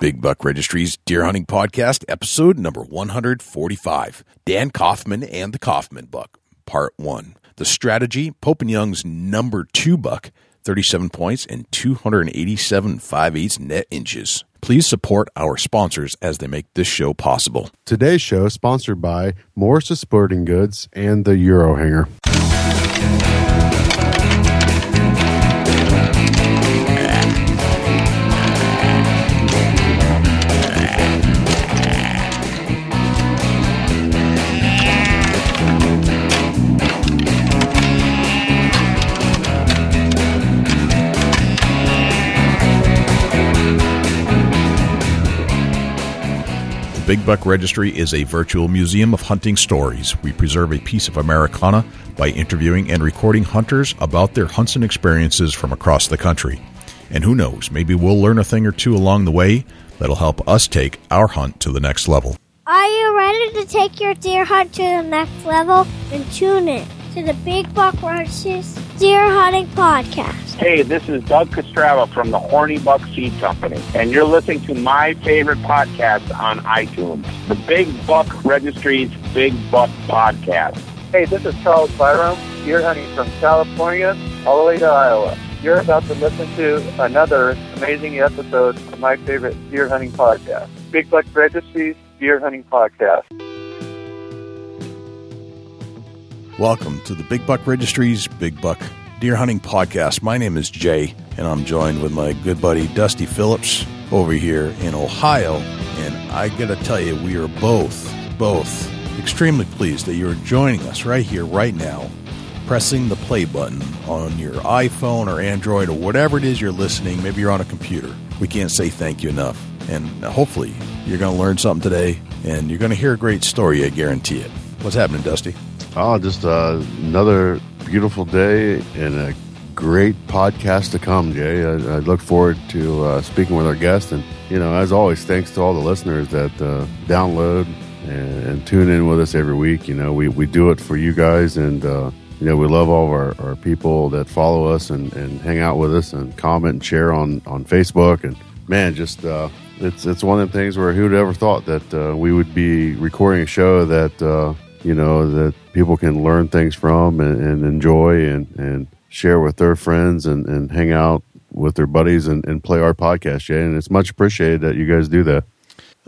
Big Buck Registry's Deer Hunting Podcast, episode number 145 Dan Coffman and the Coffman Buck, Part 1. The strategy Pope and Young's number two buck, 37 points and 287 5 8 net inches. Please support our sponsors as they make this show possible. Today's show is sponsored by Morse's Sporting Goods and the Euro Big Buck Registry is a virtual museum of hunting stories. We preserve a piece of Americana by interviewing and recording hunters about their hunts and experiences from across the country. And who knows, maybe we'll learn a thing or two along the way that'll help us take our hunt to the next level. Are you ready to take your deer hunt to the next level? Then tune in to the Big Buck Ranch's Deer Hunting Podcast. Hey, this is Doug Castrava from the Horny Buck Seed Company, and you're listening to my favorite podcast on iTunes, the Big Buck Registry's Big Buck Podcast. Hey, this is Charles Byram, deer hunting from California all the way to Iowa. You're about to listen to another amazing episode of my favorite deer hunting podcast, Big Buck Registry's Deer Hunting Podcast. Welcome to the Big Buck Registry's Big Buck Deer Hunting Podcast. My name is Jay, and I'm joined with my good buddy Dusty Phillips over here in Ohio. And I got to tell you, we are both, both extremely pleased that you're joining us right here, right now, pressing the play button on your iPhone or Android or whatever it is you're listening. Maybe you're on a computer. We can't say thank you enough. And hopefully, you're going to learn something today, and you're going to hear a great story. I guarantee it. What's happening, Dusty? Oh, just uh, another beautiful day and a great podcast to come, Jay. I, I look forward to uh, speaking with our guest. And, you know, as always, thanks to all the listeners that uh, download and, and, tune in with us every week. You know, we, we do it for you guys. And, uh, you know, we love all of our, our people that follow us and, and hang out with us and comment and share on, on Facebook. And, man, just uh, it's, it's one of the things where who'd ever thought that uh, we would be recording a show that, uh, you know, that people can learn things from and, and enjoy and, and share with their friends and, and hang out with their buddies and, and play our podcast, Jay. And it's much appreciated that you guys do that.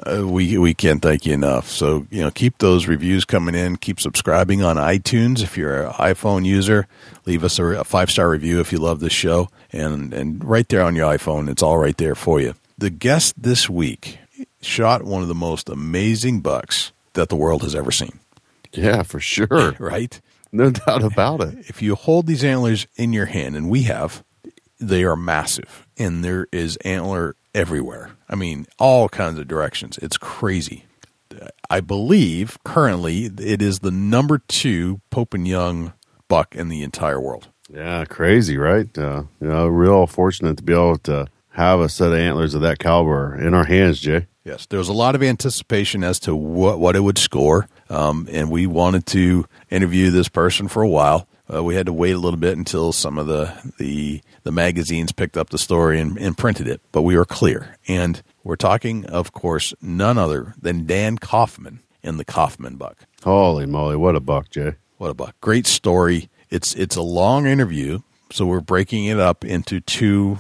Uh, we we can't thank you enough. So you know, keep those reviews coming in. Keep subscribing on iTunes if you're an iPhone user. Leave us a, a five star review if you love this show, and and right there on your iPhone, it's all right there for you. The guest this week shot one of the most amazing bucks that the world has ever seen. Yeah, for sure. right? No doubt about it. If you hold these antlers in your hand, and we have, they are massive, and there is antler everywhere. I mean, all kinds of directions. It's crazy. I believe currently it is the number two Pope and Young buck in the entire world. Yeah, crazy, right? Uh, you know, real fortunate to be able to have a set of antlers of that caliber in our hands, Jay. Yes, there was a lot of anticipation as to what, what it would score, um, and we wanted to interview this person for a while. Uh, we had to wait a little bit until some of the the, the magazines picked up the story and, and printed it, but we were clear. And we're talking, of course, none other than Dan Coffman in the Coffman Buck. Holy moly, what a buck, Jay! What a buck! Great story. It's it's a long interview, so we're breaking it up into two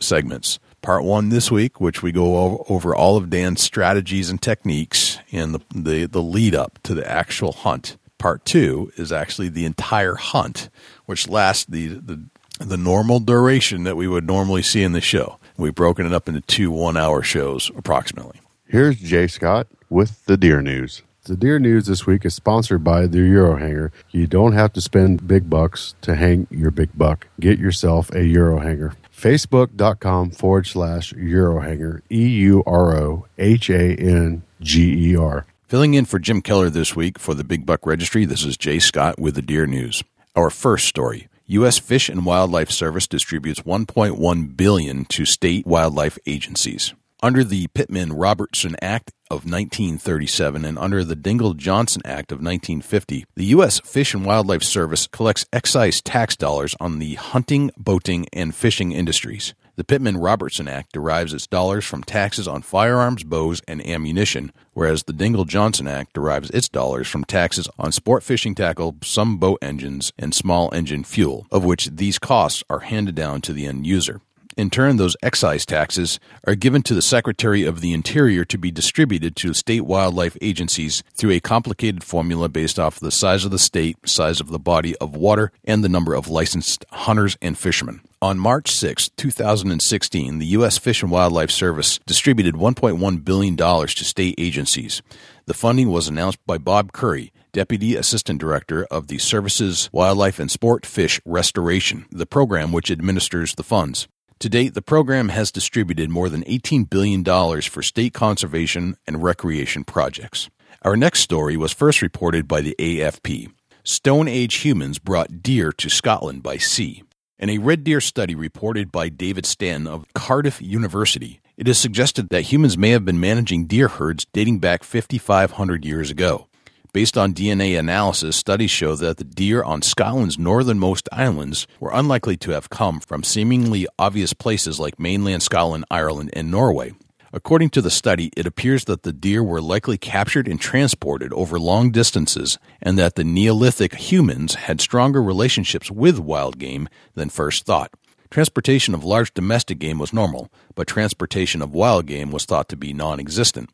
segments part one this week, which we go over all of Dan's strategies and techniques and the, the, the lead up to the actual hunt. Part two is actually the entire hunt, which lasts the, the, the normal duration that we would normally see in the show. We've broken it up into two one hour shows approximately. Here's Jay Scott with the Deer News. The Deer News this week is sponsored by the Euro Hanger. You don't have to spend big bucks to hang your big buck. Get yourself a Euro Hanger facebook.com forward slash Eurohanger, E U R O H A N G E R. Filling in for Jim Keller this week for the Big Buck Registry, this is Jay Scott with the Deer News. Our first story. U.S. Fish and Wildlife Service distributes 1.1 billion to state wildlife agencies. Under the Pittman Robertson Act of 1937 and under the Dingell Johnson Act of 1950, the U.S. Fish and Wildlife Service collects excise tax dollars on the hunting, boating, and fishing industries. The Pittman Robertson Act derives its dollars from taxes on firearms, bows, and ammunition, whereas the Dingell Johnson Act derives its dollars from taxes on sport fishing tackle, some boat engines, and small engine fuel, of which these costs are handed down to the end user. In turn, those excise taxes are given to the Secretary of the Interior to be distributed to state wildlife agencies through a complicated formula based off the size of the state, size of the body of water, and the number of licensed hunters and fishermen. On March 6, 2016, the U.S. Fish and Wildlife Service distributed $1.1 billion to state agencies. The funding was announced by Bob Curry, Deputy Assistant Director of the Service's Wildlife and Sport Fish Restoration, the program which administers the funds. To date, the program has distributed more than $18 billion for state conservation and recreation projects. Our next story was first reported by the AFP. Stone Age humans brought deer to Scotland by sea. In a red deer study reported by David Stanton of Cardiff University, it is suggested that humans may have been managing deer herds dating back 5,500 years ago. Based on DNA analysis, studies show that the deer on Scotland's northernmost islands were unlikely to have come from seemingly obvious places like mainland Scotland, Ireland, and Norway. According to the study, it appears that the deer were likely captured and transported over long distances, and that the Neolithic humans had stronger relationships with wild game than first thought. Transportation of large domestic game was normal, but transportation of wild game was thought to be non existent.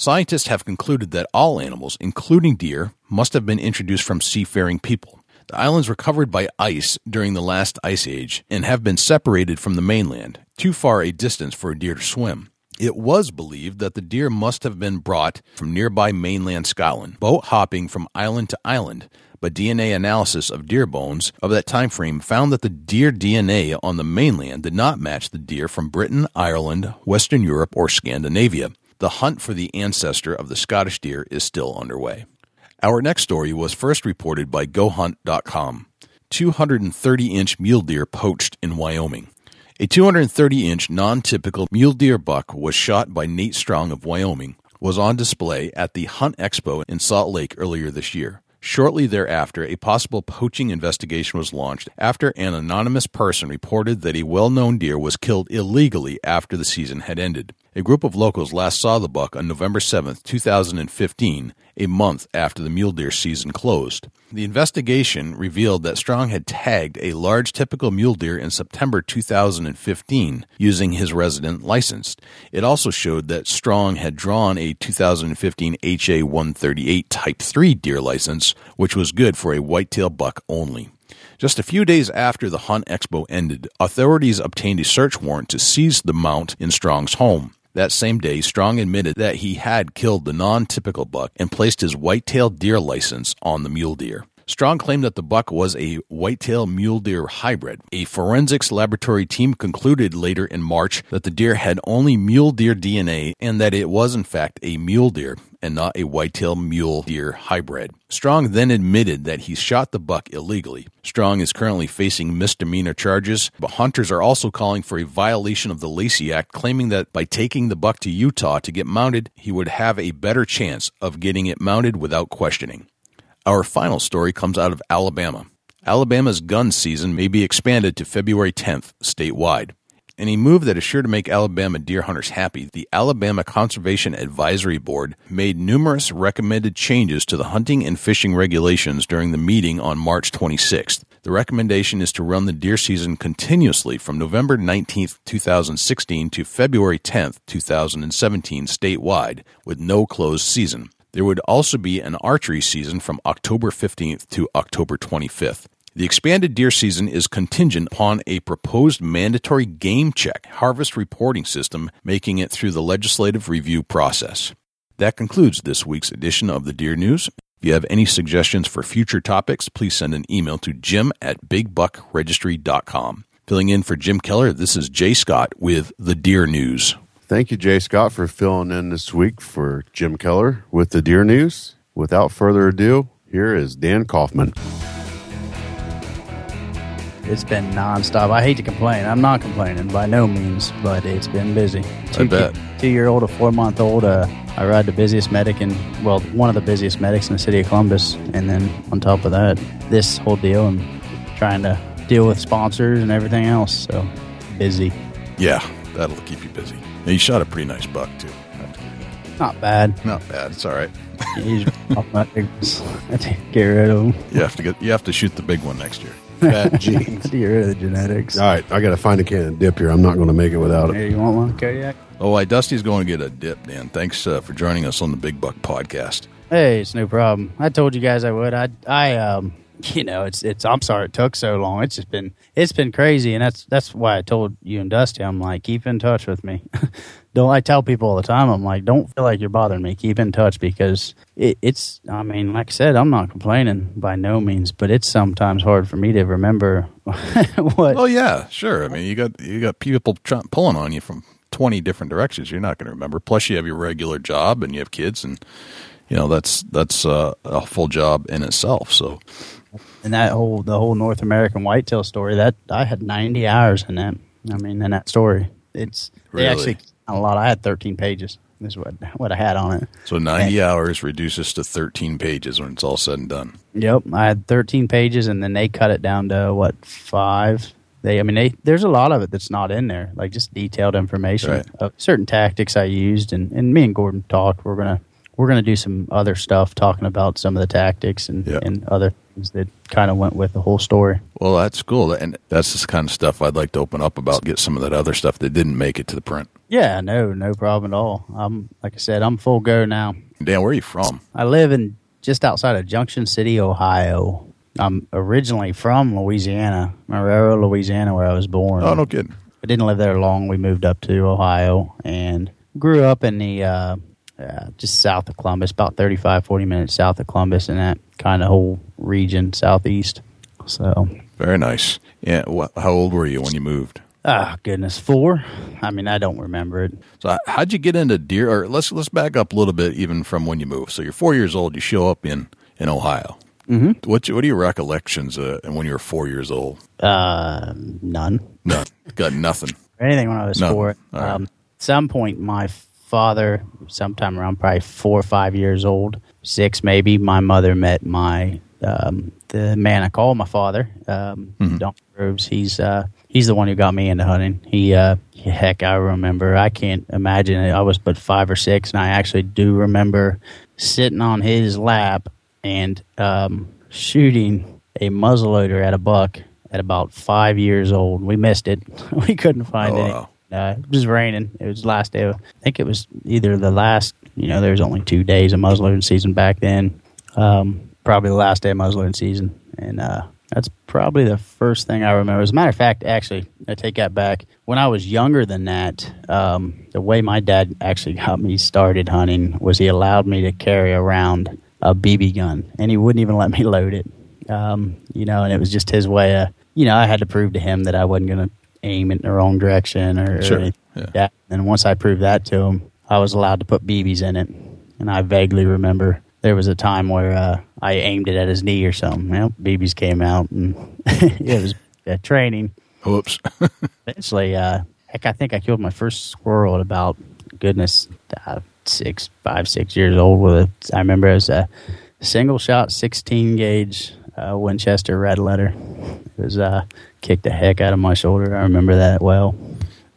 Scientists have concluded that all animals, including deer, must have been introduced from seafaring people. The islands were covered by ice during the last ice age and have been separated from the mainland, too far a distance for a deer to swim. It was believed that the deer must have been brought from nearby mainland Scotland, boat hopping from island to island, but DNA analysis of deer bones of that time frame found that the deer DNA on the mainland did not match the deer from Britain, Ireland, Western Europe, or Scandinavia the hunt for the ancestor of the Scottish deer is still underway. Our next story was first reported by GoHunt.com. 230 inch mule deer poached in Wyoming. A 230 inch non typical mule deer buck was shot by Nate Strong of Wyoming, was on display at the Hunt Expo in Salt Lake earlier this year. Shortly thereafter, a possible poaching investigation was launched after an anonymous person reported that a well known deer was killed illegally after the season had ended. A group of locals last saw the buck on November 7, 2015, a month after the mule deer season closed. The investigation revealed that Strong had tagged a large typical mule deer in September 2015 using his resident license. It also showed that Strong had drawn a 2015 HA 138 Type 3 deer license, which was good for a whitetail buck only. Just a few days after the Hunt Expo ended, authorities obtained a search warrant to seize the mount in Strong's home. That same day, Strong admitted that he had killed the non typical buck and placed his whitetail deer license on the mule deer. Strong claimed that the buck was a whitetail mule deer hybrid. A forensics laboratory team concluded later in March that the deer had only mule deer DNA and that it was in fact a mule deer and not a whitetail mule deer hybrid. Strong then admitted that he shot the buck illegally. Strong is currently facing misdemeanor charges, but hunters are also calling for a violation of the Lacey Act, claiming that by taking the buck to Utah to get mounted, he would have a better chance of getting it mounted without questioning. Our final story comes out of Alabama. Alabama's gun season may be expanded to February 10th statewide. In a move that is sure to make Alabama deer hunters happy, the Alabama Conservation Advisory Board made numerous recommended changes to the hunting and fishing regulations during the meeting on March 26th. The recommendation is to run the deer season continuously from November 19th, 2016 to February 10th, 2017 statewide with no closed season. There would also be an archery season from October 15th to October 25th. The expanded deer season is contingent upon a proposed mandatory game check harvest reporting system making it through the legislative review process. That concludes this week's edition of the Deer News. If you have any suggestions for future topics, please send an email to jim at bigbuckregistry.com. Filling in for Jim Keller, this is Jay Scott with the Deer News. Thank you, Jay Scott, for filling in this week for Jim Keller with the Deer News. Without further ado, here is Dan Coffman. It's been nonstop. I hate to complain. I'm not complaining by no means, but it's been busy. I bet. Two year old, a four month old. Uh, I ride the busiest medic in, well, one of the busiest medics in the city of Columbus. And then on top of that, this whole deal and trying to deal with sponsors and everything else. So busy. Yeah, that'll keep you busy. And you shot a pretty nice buck too. Not bad. Not bad. It's all right. He's off. I get rid of him. You have to get. You have to shoot the big one next year. Fat G. I had to get rid of the genetics. All right, I got to find a can of dip here. I'm not going to make it without it. Here, you want one, Kodiak? Oh, why Dusty's going to get a dip, Dan. Thanks uh, for joining us on the Big Buck Podcast. Hey, it's no problem. I told you guys I would. I, I, um, you know, it's, it's. I'm sorry it took so long. It's just been, it's been crazy, and that's, that's why I told you and Dusty. I'm like, keep in touch with me. don't I tell people all the time? I'm like, don't feel like you're bothering me. Keep in touch because it, it's. I mean, like I said, I'm not complaining by no means, but it's sometimes hard for me to remember what. Oh yeah, sure. I mean, you got you got people pulling on you from twenty different directions. You're not going to remember. Plus, you have your regular job and you have kids, and you know that's that's uh, a full job in itself. So and that whole the whole North American whitetail story that I had 90 hours in that. I mean, in that story, it's they Really? actually a lot. I had 13 pages. This is what what I had on it. so ninety hours reduces to thirteen pages when it's all said and done. Yep, I had 13 pages, and then they cut it down to what five. They, I mean, they, there's a lot of it that's not in there, like just detailed information Right. of certain tactics I used, and, and me and Gordon talked. We're gonna we're gonna do some other stuff talking about some of the tactics and, Yeah. and other things that kind of went with the whole story. Well, that's cool, and that's the kind of stuff I'd like to open up about. Get some of that other stuff that didn't make it to the print. Yeah, no, no problem at all. I'm like I said, I'm full go now. Dan, where are you from? I live in just outside of Junction City, Ohio. I'm originally from Louisiana, Monroe, Louisiana, where I was born. Oh, no kidding. I didn't live there long. We moved up to Ohio and grew up in the uh, uh, just south of Columbus, about 35, 40 minutes south of Columbus, in that kind of whole region, southeast. So, Very nice. Yeah. Wh- how old were you when you moved? ah, goodness, four. I mean, I don't remember it. So how'd you get into deer? Or let's let's back up a little bit, even from when you moved. So you're four years old. You show up in in Ohio. Mm-hmm. What what are your recollections? Uh, and when you were four years old? Uh, none. None. Got nothing. anything when I was No. four. Right. Um, some point, my father, sometime around probably four or five years old, six maybe, my mother met my um, the man I call my father, um, Mm-hmm. Don Groves. He's uh, he's the one who got me into hunting. He uh, heck, I remember. I can't imagine it. I was but five or six, and I actually do remember sitting on his lap and um, shooting a muzzleloader at a buck at about five years old. We missed it. we couldn't find Oh, it. wow. Uh, it was raining. It was the last day. Of, I think it was either the last. You know, there was only two days of muzzleloading season back then. Um, probably the last day of muzzleloading season, and uh, that's probably the first thing I remember. As a matter of fact, actually, I take that back. When I was younger than that, um, the way my dad actually got me started hunting was he allowed me to carry around a BB gun, and he wouldn't even let me load it. Um, you know, and it was just his way of, you know, I had to prove to him that I wasn't going to aim it in the wrong direction or, or Sure, anything yeah. like that. And once I proved that to him, I was allowed to put BBs in it. And I vaguely remember there was a time where uh, I aimed it at his knee or something. Well, BBs came out, and it was uh, training. Whoops. Eventually, uh, heck, I think I killed my first squirrel at about goodness uh, six, five, six years old. With a, I remember it was a single shot, sixteen gauge uh, Winchester red letter. It was uh, kicked the heck out of my shoulder. I remember that well.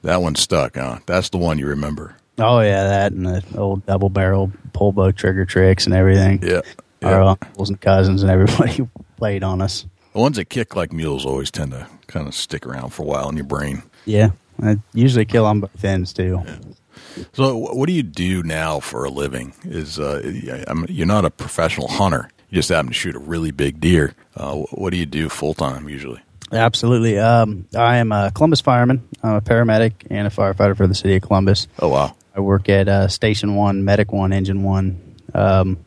that one stuck, huh? That's the one you remember. Oh yeah, that and the old double barrel pull bow trigger tricks and everything. Yeah. Our yeah. uncles and cousins and everybody played on us. The ones that kick like mules always tend to kind of stick around for a while in your brain. Yeah, I usually kill on both ends too. So, what do you do now for a living? Is uh, you're not a professional hunter. You just happen to shoot a really big deer. Uh, what do you do full time usually? Absolutely. Um, I am a Columbus fireman. I'm a paramedic and a firefighter for the city of Columbus. Oh wow, I work at uh, Station One, Medic One, Engine One. Um,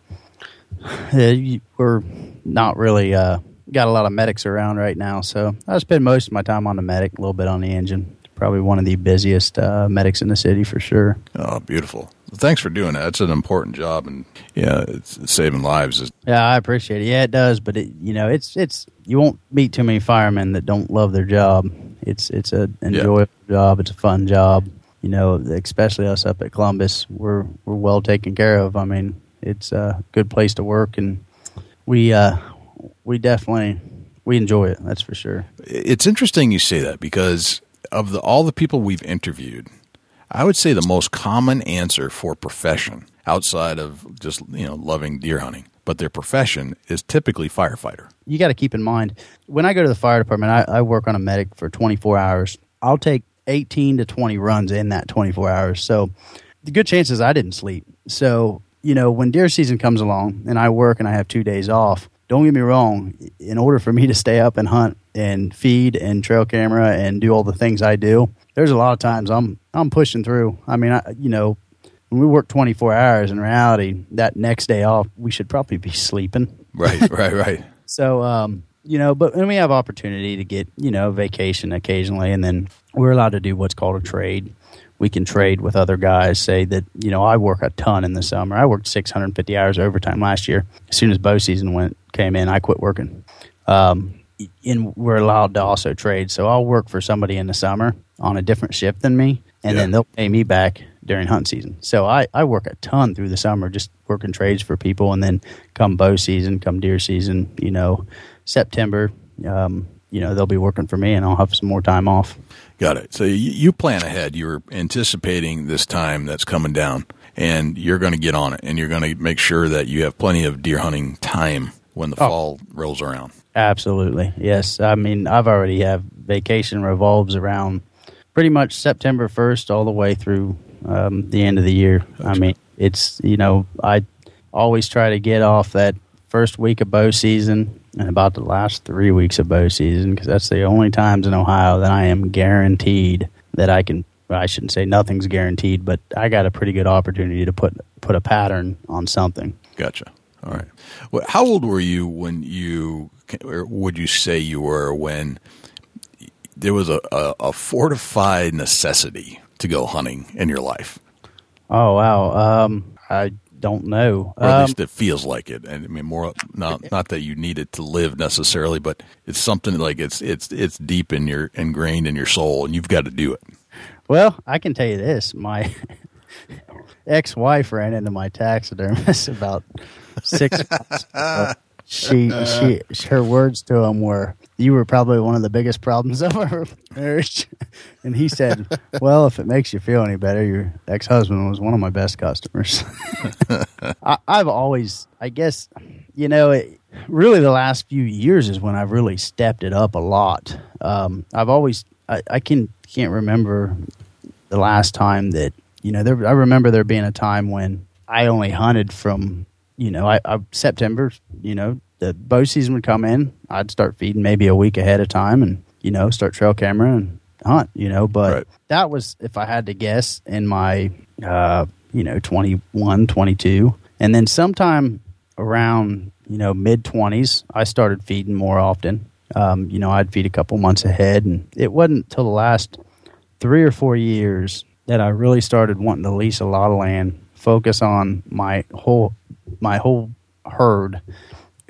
uh, we're not really uh, got a lot of medics around right now, so I spend most of my time on the medic, a little bit on the engine. Probably one of the busiest uh, medics in the city for sure. oh beautiful. Thanks for doing that. It's an important job, and yeah, it's, it's saving lives. Yeah, I appreciate it. Yeah, it does, but it, you know, it's it's you won't meet too many firemen that don't love their job. It's it's a enjoyable job. It's a fun job. You know, especially us up at Columbus, we're we're well taken care of. I mean, it's a good place to work, and we uh, we definitely we enjoy it. That's for sure. it's interesting you say that because of the all the people we've interviewed, I would say the most common answer for profession outside of just you know loving deer hunting, but their profession is typically firefighter. You got to keep in mind when I go to the fire department, I, I work on a medic for 24 hours. I'll take 18 to 20 runs in that 24 hours. So the good chances I didn't sleep. So you know when deer season comes along and I work and I have two days off. Don't get me wrong. In order for me to stay up and hunt and feed and trail camera and do all the things I do, there's a lot of times I'm I'm pushing through. I mean, I, you know, when we work 24 hours, in reality, that next day off, we should probably be sleeping. Right, right, right. So, um, you know, but when we have opportunity to get, you know, vacation occasionally, and then we're allowed to do what's called a trade. We can trade with other guys. Say that, you know, I work a ton in the summer. I worked 650 hours overtime last year. As soon as bow season went came in, I quit working. Um, and we're allowed to also trade. So I'll work for somebody in the summer on a different shift than me, and Yeah. then they'll pay me back during hunt season. So I, I work a ton through the summer, just working trades for people, and then come bow season, come deer season, you know, September, um, you know, they'll be working for me, and I'll have some more time off. Got it. So you, you plan ahead. You're anticipating this time that's coming down, and you're going to get on it, and you're going to make sure that you have plenty of deer hunting time when the Oh. fall rolls around. Absolutely, yes. I mean, I've already have vacation revolves around pretty much September first all the way through um, the end of the year. I mean, it's you know I always try to get off that first week of bow season and about the last three weeks of bow season because that's the only times in Ohio that I am guaranteed that I can. well, I shouldn't say nothing's guaranteed, but I got a pretty good opportunity to put put a pattern on something. Gotcha. All right. Well, how old were you when you, or would you say you were when there was a, a, a fortified necessity to go hunting in your life? Oh wow, um, I don't know. Or at Um, least it feels like it. And I mean, more not not that you need it to live necessarily, but it's something like it's it's it's deep in your ingrained in your soul, and you've got to do it. Well, I can tell you this: my ex-wife ran into my taxidermist about six months ago. She, she, her words to him were, "You were probably one of the biggest problems of our marriage," and he said, "Well, if it makes you feel any better, your ex-husband was one of my best customers." I, I've always, I guess, you know, it, really the last few years is when I've really stepped it up a lot. Um, I've always, I, I can can't remember the last time that you know. There, I remember there being a time when I only hunted from you know, I, I September, you know, the bow season would come in. I'd start feeding maybe a week ahead of time, and you know, start trail camera and hunt. You know, but Right. that was if I had to guess in my uh, you know 21, 22. and then sometime around you know mid twenties, I started feeding more often. Um, you know, I'd feed a couple months ahead, and it wasn't till the last three or four years that I really started wanting to lease a lot of land, focus on my whole my whole herd,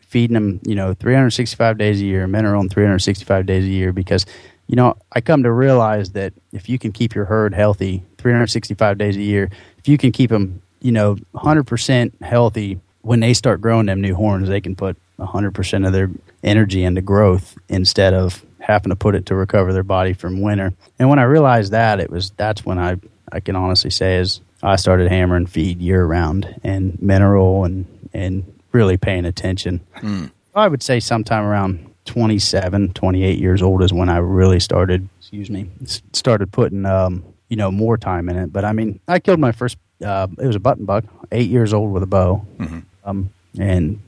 feeding them, you know, 365 days a year, men are on 365 days a year because, you know, I come to realize that if you can keep your herd healthy 365 days a year, if you can keep them, you know, 100% healthy, when they start growing them new horns, they can put 100% of their energy into growth instead of having to put it to recover their body from winter. And when I realized that, it was that's when I I can honestly say is I started hammering feed year round and mineral and and really paying attention. I would say sometime around 27, 28 years old is when I really started, excuse me, started putting um, you know, more time in it. But I mean, I killed my first uh, it was a button buck, 8 years old with a bow. Um and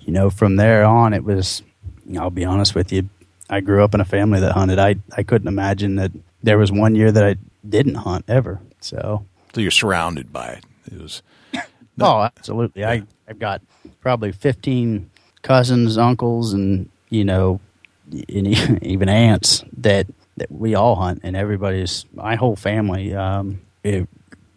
you know, from there on it was I'll be honest with you, I grew up in a family that hunted. I I couldn't imagine that there was one year that I didn't hunt ever. So, So you're surrounded by it. It was oh, absolutely. I I've got probably 15 cousins, uncles and, you know, and even aunts that that we all hunt and everybody's my whole family um it,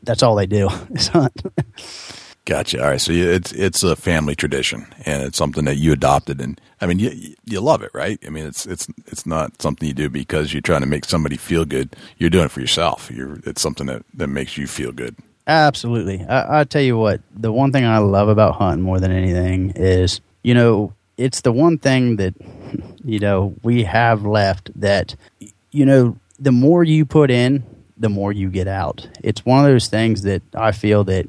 that's all they do is hunt. Gotcha. All right. So it's it's a family tradition, and it's something that you adopted, and I mean you you love it, right? I mean it's it's it's not something you do because you're trying to make somebody feel good. You're doing it for yourself. You're it's something that that makes you feel good. Absolutely. I, I tell you what, the one thing I love about hunting more than anything is, you know, it's the one thing that, you know, we have left that, you know, the more you put in, the more you get out. It's one of those things that I feel that,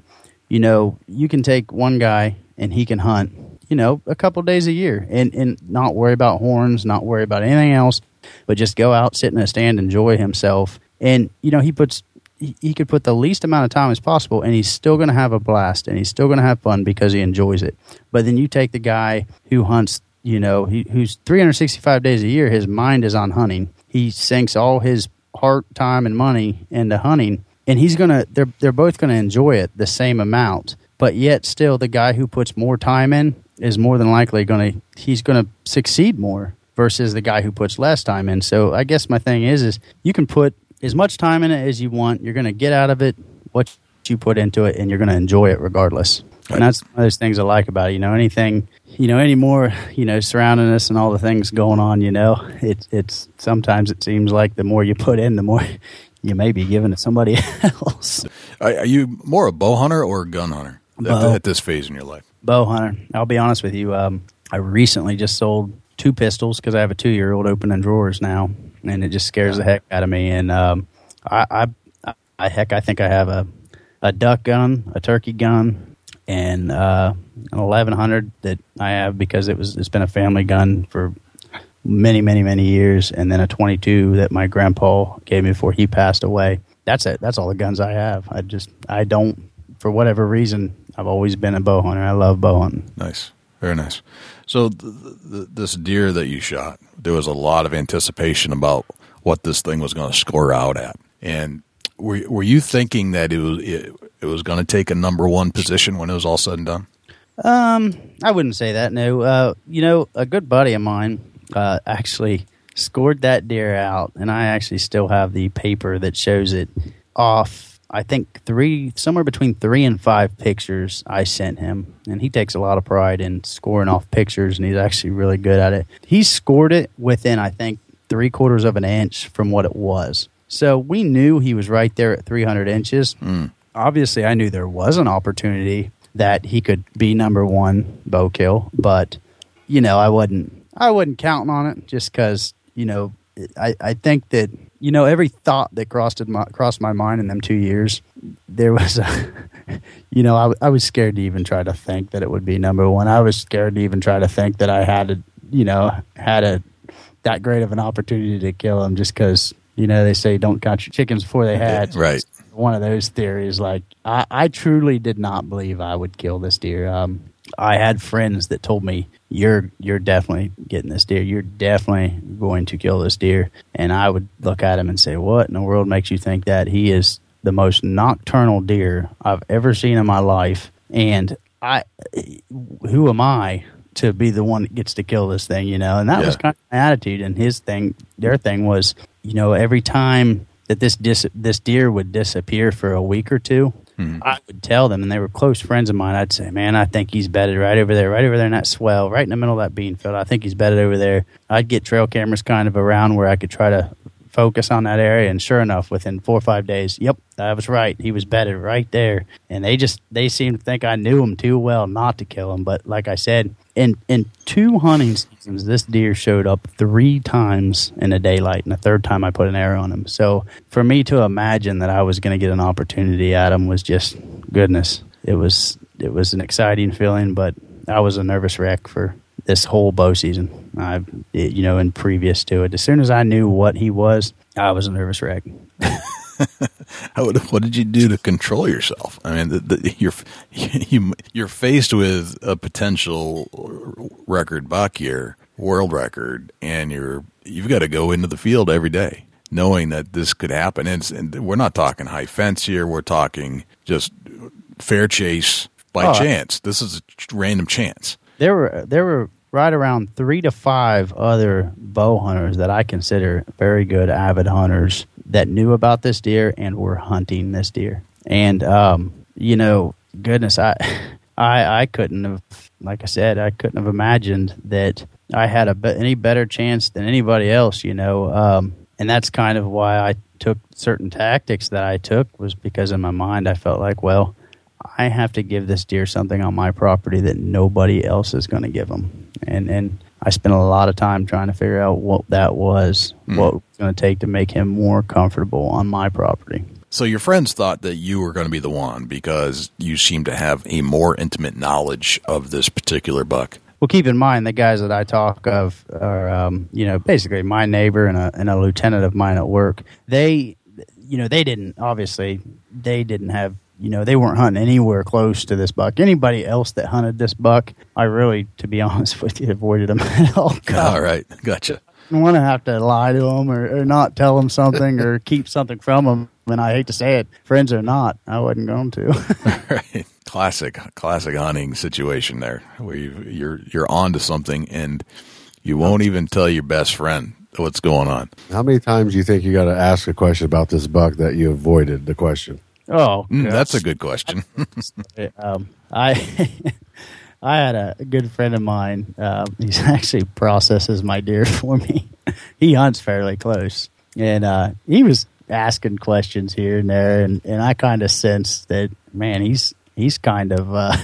you know, you can take one guy and he can hunt, you know, a couple days a year and, and not worry about horns, not worry about anything else, but just go out, sit in a stand, enjoy himself. And, you know, he puts he, he could put the least amount of time as possible and he's still going to have a blast and he's still going to have fun because he enjoys it. But then you take the guy who hunts, you know, he, who's 365 days a year, his mind is on hunting. He sinks all his heart, time, and money into hunting, and he's gonna. They're they're both gonna enjoy it the same amount, but yet still, the guy who puts more time in is more than likely gonna. He's gonna succeed more versus the guy who puts less time in. So I guess my thing is, is you can put as much time in it as you want. You're gonna get out of it what you put into it, and you're gonna enjoy it regardless. And that's one of those things I like about it. You know, anything, you know, any more, you know, surrounding us and all the things going on, you know, it's, it's sometimes it seems like the more you put in, the more you may be giving to somebody else. Are, are you more a bow hunter or a gun hunter at, at this phase in your life? Bow hunter. I'll be honest with you. Um, I recently just sold two pistols because I have a two year old opening drawers now, and it just scares the heck out of me. And um, I, I, I, heck, I think I have a, a duck gun, a turkey gun, and uh, an 1100 that I have because it was it's been a family gun for many many many years, and then a 22 that my grandpa gave me before he passed away. That's it. That's all the guns I have. I just I don't for whatever reason I've always been a bow hunter. I love bow hunting. Nice, very nice. So th- th- this deer that you shot, there was a lot of anticipation about what this thing was going to score out at, and were were you thinking that it was it, it was going to take a number one position when it was all said and done? Um, I wouldn't say that. No, uh, you know, a good buddy of mine uh, actually scored that deer out, and I actually still have the paper that shows it off. I think three, somewhere between three and five pictures I sent him, and he takes a lot of pride in scoring off pictures, and he's actually really good at it. He scored it within, I think, three quarters of an inch from what it was. So we knew he was right there at 300 inches. Mm. Obviously, I knew there was an opportunity that he could be number one bow kill, but you know, I wasn't. I wasn't counting on it just because you know. I, I think that you know every thought that crossed my crossed my mind in them two years, there was a, you know, I, I was scared to even try to think that it would be number one. I was scared to even try to think that I had a, you know, had a that great of an opportunity to kill him just because you know they say don't count your chickens before they hatch. Right. One of those theories. Like I, I truly did not believe I would kill this deer. Um, I had friends that told me you're you're definitely getting this deer. You're definitely going to kill this deer. And I would look at him and say, "What in the world makes you think that?" He is the most nocturnal deer I've ever seen in my life. And I, who am I to be the one that gets to kill this thing? You know, and that Yeah. was kind of my attitude. And his thing, their thing was, you know, every time that this dis- this deer would disappear for a week or two, Mm-hmm. I would tell them, and they were close friends of mine. I'd say, "Man, I think he's bedded right over there, right over there in that swell, right in the middle of that bean field. I think he's bedded over there." I'd get trail cameras kind of around where I could try to focus on that area, and sure enough, within four or five days, yep, I was right. He was bedded right there, and they just they seemed to think I knew him too well not to kill him. But like I said, in in two hunting seasons, this deer showed up three times in the daylight, and the third time I put an arrow on him. So for me to imagine that I was going to get an opportunity at him was just goodness. It was it was an exciting feeling, but I was a nervous wreck for this whole bow season. I, you know, and previous to it, as soon as I knew what he was, I was a nervous wreck. How, what did you do to control yourself? I mean, the, the, you're you, you're faced with a potential record buck year, world record, and you're you've got to go into the field every day knowing that this could happen. And, and we're not talking high fence here; we're talking just fair chase by Oh, chance. This is a random chance. There were there were right around three to five other bow hunters that I consider very good avid hunters that knew about this deer and were hunting this deer. And um, you know, goodness, I I I couldn't have like I said, I couldn't have imagined that I had a any better chance than anybody else, you know. Um, and that's kind of why I took certain tactics that I took was because in my mind I felt like, well, I have to give this deer something on my property that nobody else is going to give him. And and I spent a lot of time trying to figure out what that was, Hmm. what it was going to take to make him more comfortable on my property. So your friends thought that you were going to be the one because you seem to have a more intimate knowledge of this particular buck. Well, keep in mind the guys that I talk of are, um, you know, basically my neighbor and a, and a lieutenant of mine at work. They, you know, they didn't obviously they didn't have, you know, they weren't hunting anywhere close to this buck. Anybody else that hunted this buck, I really, to be honest with you, avoided them at all. All right, gotcha. I want to have to lie to them or, or not tell them something or keep something from them. And I hate to say it, friends or not, I wasn't going to. right. Classic, classic hunting situation there, where you, you're you're on to something and you won't even tell your best friend what's going on. How many times do you think you got to ask a question about this buck that you avoided the question? Oh, Mm, that's a good question. um, I I had a good friend of mine. Um, he's actually processes my deer for me. he hunts fairly close, and uh, he was asking questions here and there, and, and I kind of sensed that man, he's he's kind of uh,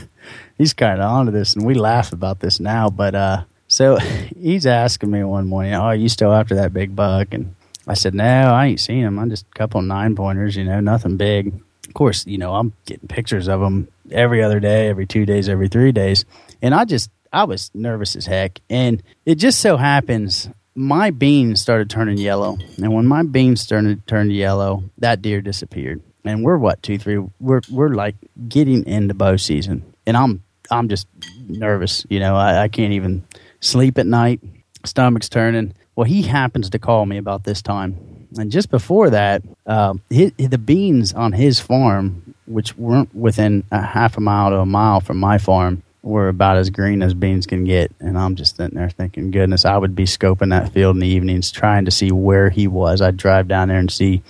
he's kind of onto this, and we laugh about this now. But uh, so he's asking me one morning, "Oh, are you still after that big buck?" And I said, "No, I ain't seen him. I'm just a couple of nine pointers, you know, nothing big." Of course, you know, I'm getting pictures of them every other day, every two days, every three days, and I just I was nervous as heck. And it just so happens my beans started turning yellow, and when my beans started turned yellow, that deer disappeared. And we're what two, three? We're we're like getting into bow season, and I'm I'm just nervous. You know, I, I can't even sleep at night. Stomach's turning. Well, he happens to call me about this time, and just before that, um, hi the beans on his farm, which weren't within a half a mile to a mile from my farm, were about as green as beans can get. And I'm just sitting there thinking, goodness, I would be scoping that field in the evenings, trying to see where he was. I'd drive down there and see.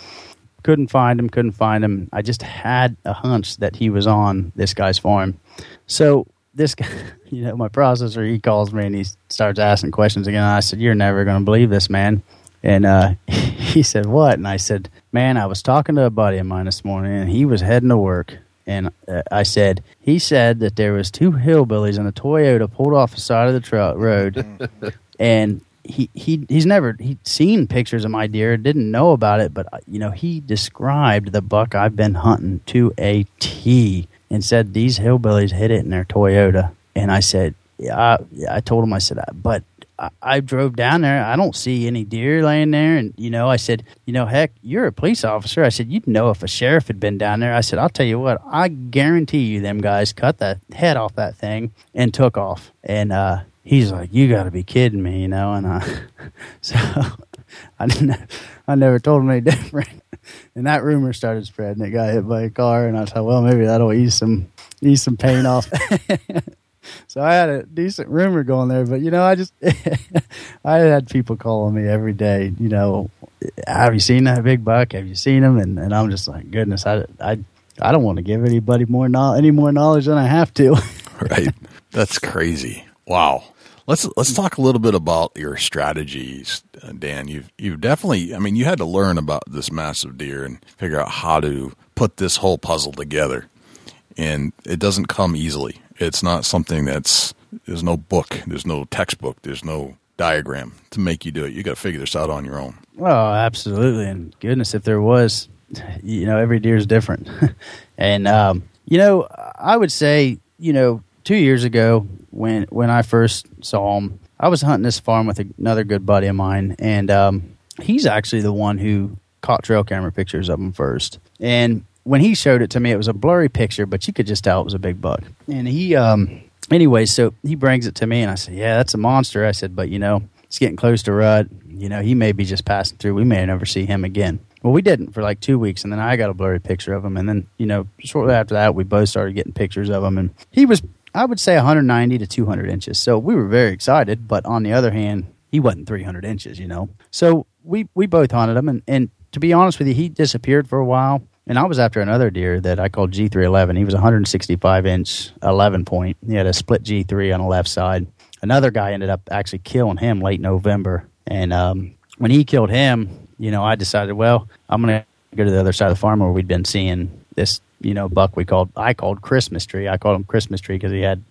Couldn't find him. Couldn't find him. I just had a hunch that he was on this guy's farm. So this guy, you know, my processor, he calls me and he starts asking questions again. I said, "You're never going to believe this, man." And uh, he said, "What?" And I said, "Man, I was talking to a buddy of mine this morning, and he was heading to work." And uh, I said, "He said that there was two hillbillies in a Toyota pulled off the side of the truck road, and." He, he he's never he'd seen pictures of my deer didn't know about it but uh, you know he described the buck I've been hunting to a T and said these hillbillies hit it in their Toyota. And I said, yeah, I, I told him, I said, but I, I drove down there. I don't see any deer laying there. And, you know, I said, you know, heck, you're a police officer. I said, you'd know if a sheriff had been down there. I said, I'll tell you what, I guarantee you them guys cut the head off that thing and took off. And, uh, he's like, you got to be kidding me, you know? And, uh, so I I never told him any different. And that rumor started spreading. It got hit by a car, and I thought, well, maybe that'll ease some ease some pain off. So I had a decent rumor going there, but you know, I just I had people calling me every day. You know, have you seen that big buck? Have you seen him? And and I'm just like, goodness, I I I don't want to give anybody more no, any more knowledge than I have to. right. That's crazy. Wow. Let's let's talk a little bit about your strategies, uh, Dan. You've you've definitely. I mean, you had to learn about this massive deer and figure out how to put this whole puzzle together. And it doesn't come easily. It's not something that's there's no book, there's no textbook, there's no diagram to make you do it. You got to figure this out on your own. Oh, absolutely. And goodness, if there was, you know, every deer is different. and, um, you know, I would say, you know, two years ago when, when I first saw him, I was hunting this farm with another good buddy of mine. And, um, he's actually the one who caught trail camera pictures of him first. And when he showed it to me, it was a blurry picture, but you could just tell it was a big buck. And he, um, anyway, so he brings it to me, and I said, "Yeah, that's a monster." I said, "But you know, it's getting close to rut. You know, he may be just passing through. We may never see him again." Well, we didn't for like two weeks, and then I got a blurry picture of him, and then you know, shortly after that, we both started getting pictures of him, and he was, I would say, 190 to 200 inches. So we were very excited, but on the other hand, he wasn't 300 inches, you know. So we we both hunted him, and and to be honest with you, he disappeared for a while. And I was after another deer that I called G311. He was 165 inch, 11 point. He had a split G3 on the left side. Another guy ended up actually killing him late November. And um, when he killed him, you know, I decided, well, I'm going to go to the other side of the farm where we'd been seeing this, you know, buck we called, I called Christmas tree. I called him Christmas tree because he had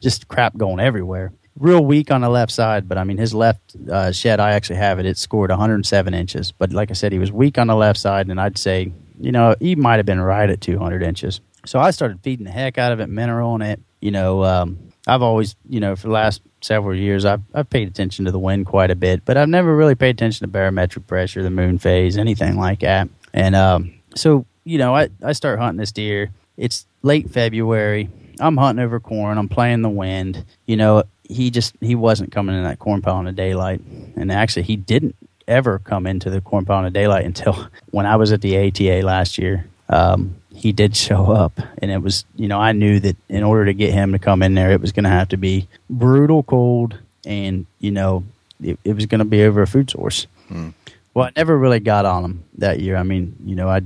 just crap going everywhere. real weak on the left side, but I mean his left uh, shed. I actually have it. It scored 107 inches, but like I said, he was weak on the left side, and I'd say you know he might have been right at 200 inches. So I started feeding the heck out of it, mineral in it. You know, um, I've always you know for the last several years I've I've paid attention to the wind quite a bit, but I've never really paid attention to barometric pressure, the moon phase, anything like that. And um, so you know, I I start hunting this deer. It's late February. I'm hunting over corn. I'm playing the wind. You know, he just he wasn't coming in that corn pile in the daylight, and actually he didn't ever come into the corn pile in daylight until when I was at the ATA last year. Um, he did show up, and it was you know I knew that in order to get him to come in there, it was going to have to be brutal cold, and you know it, it was going to be over a food source. Hmm. Well, I never really got on him that year. I mean, you know, I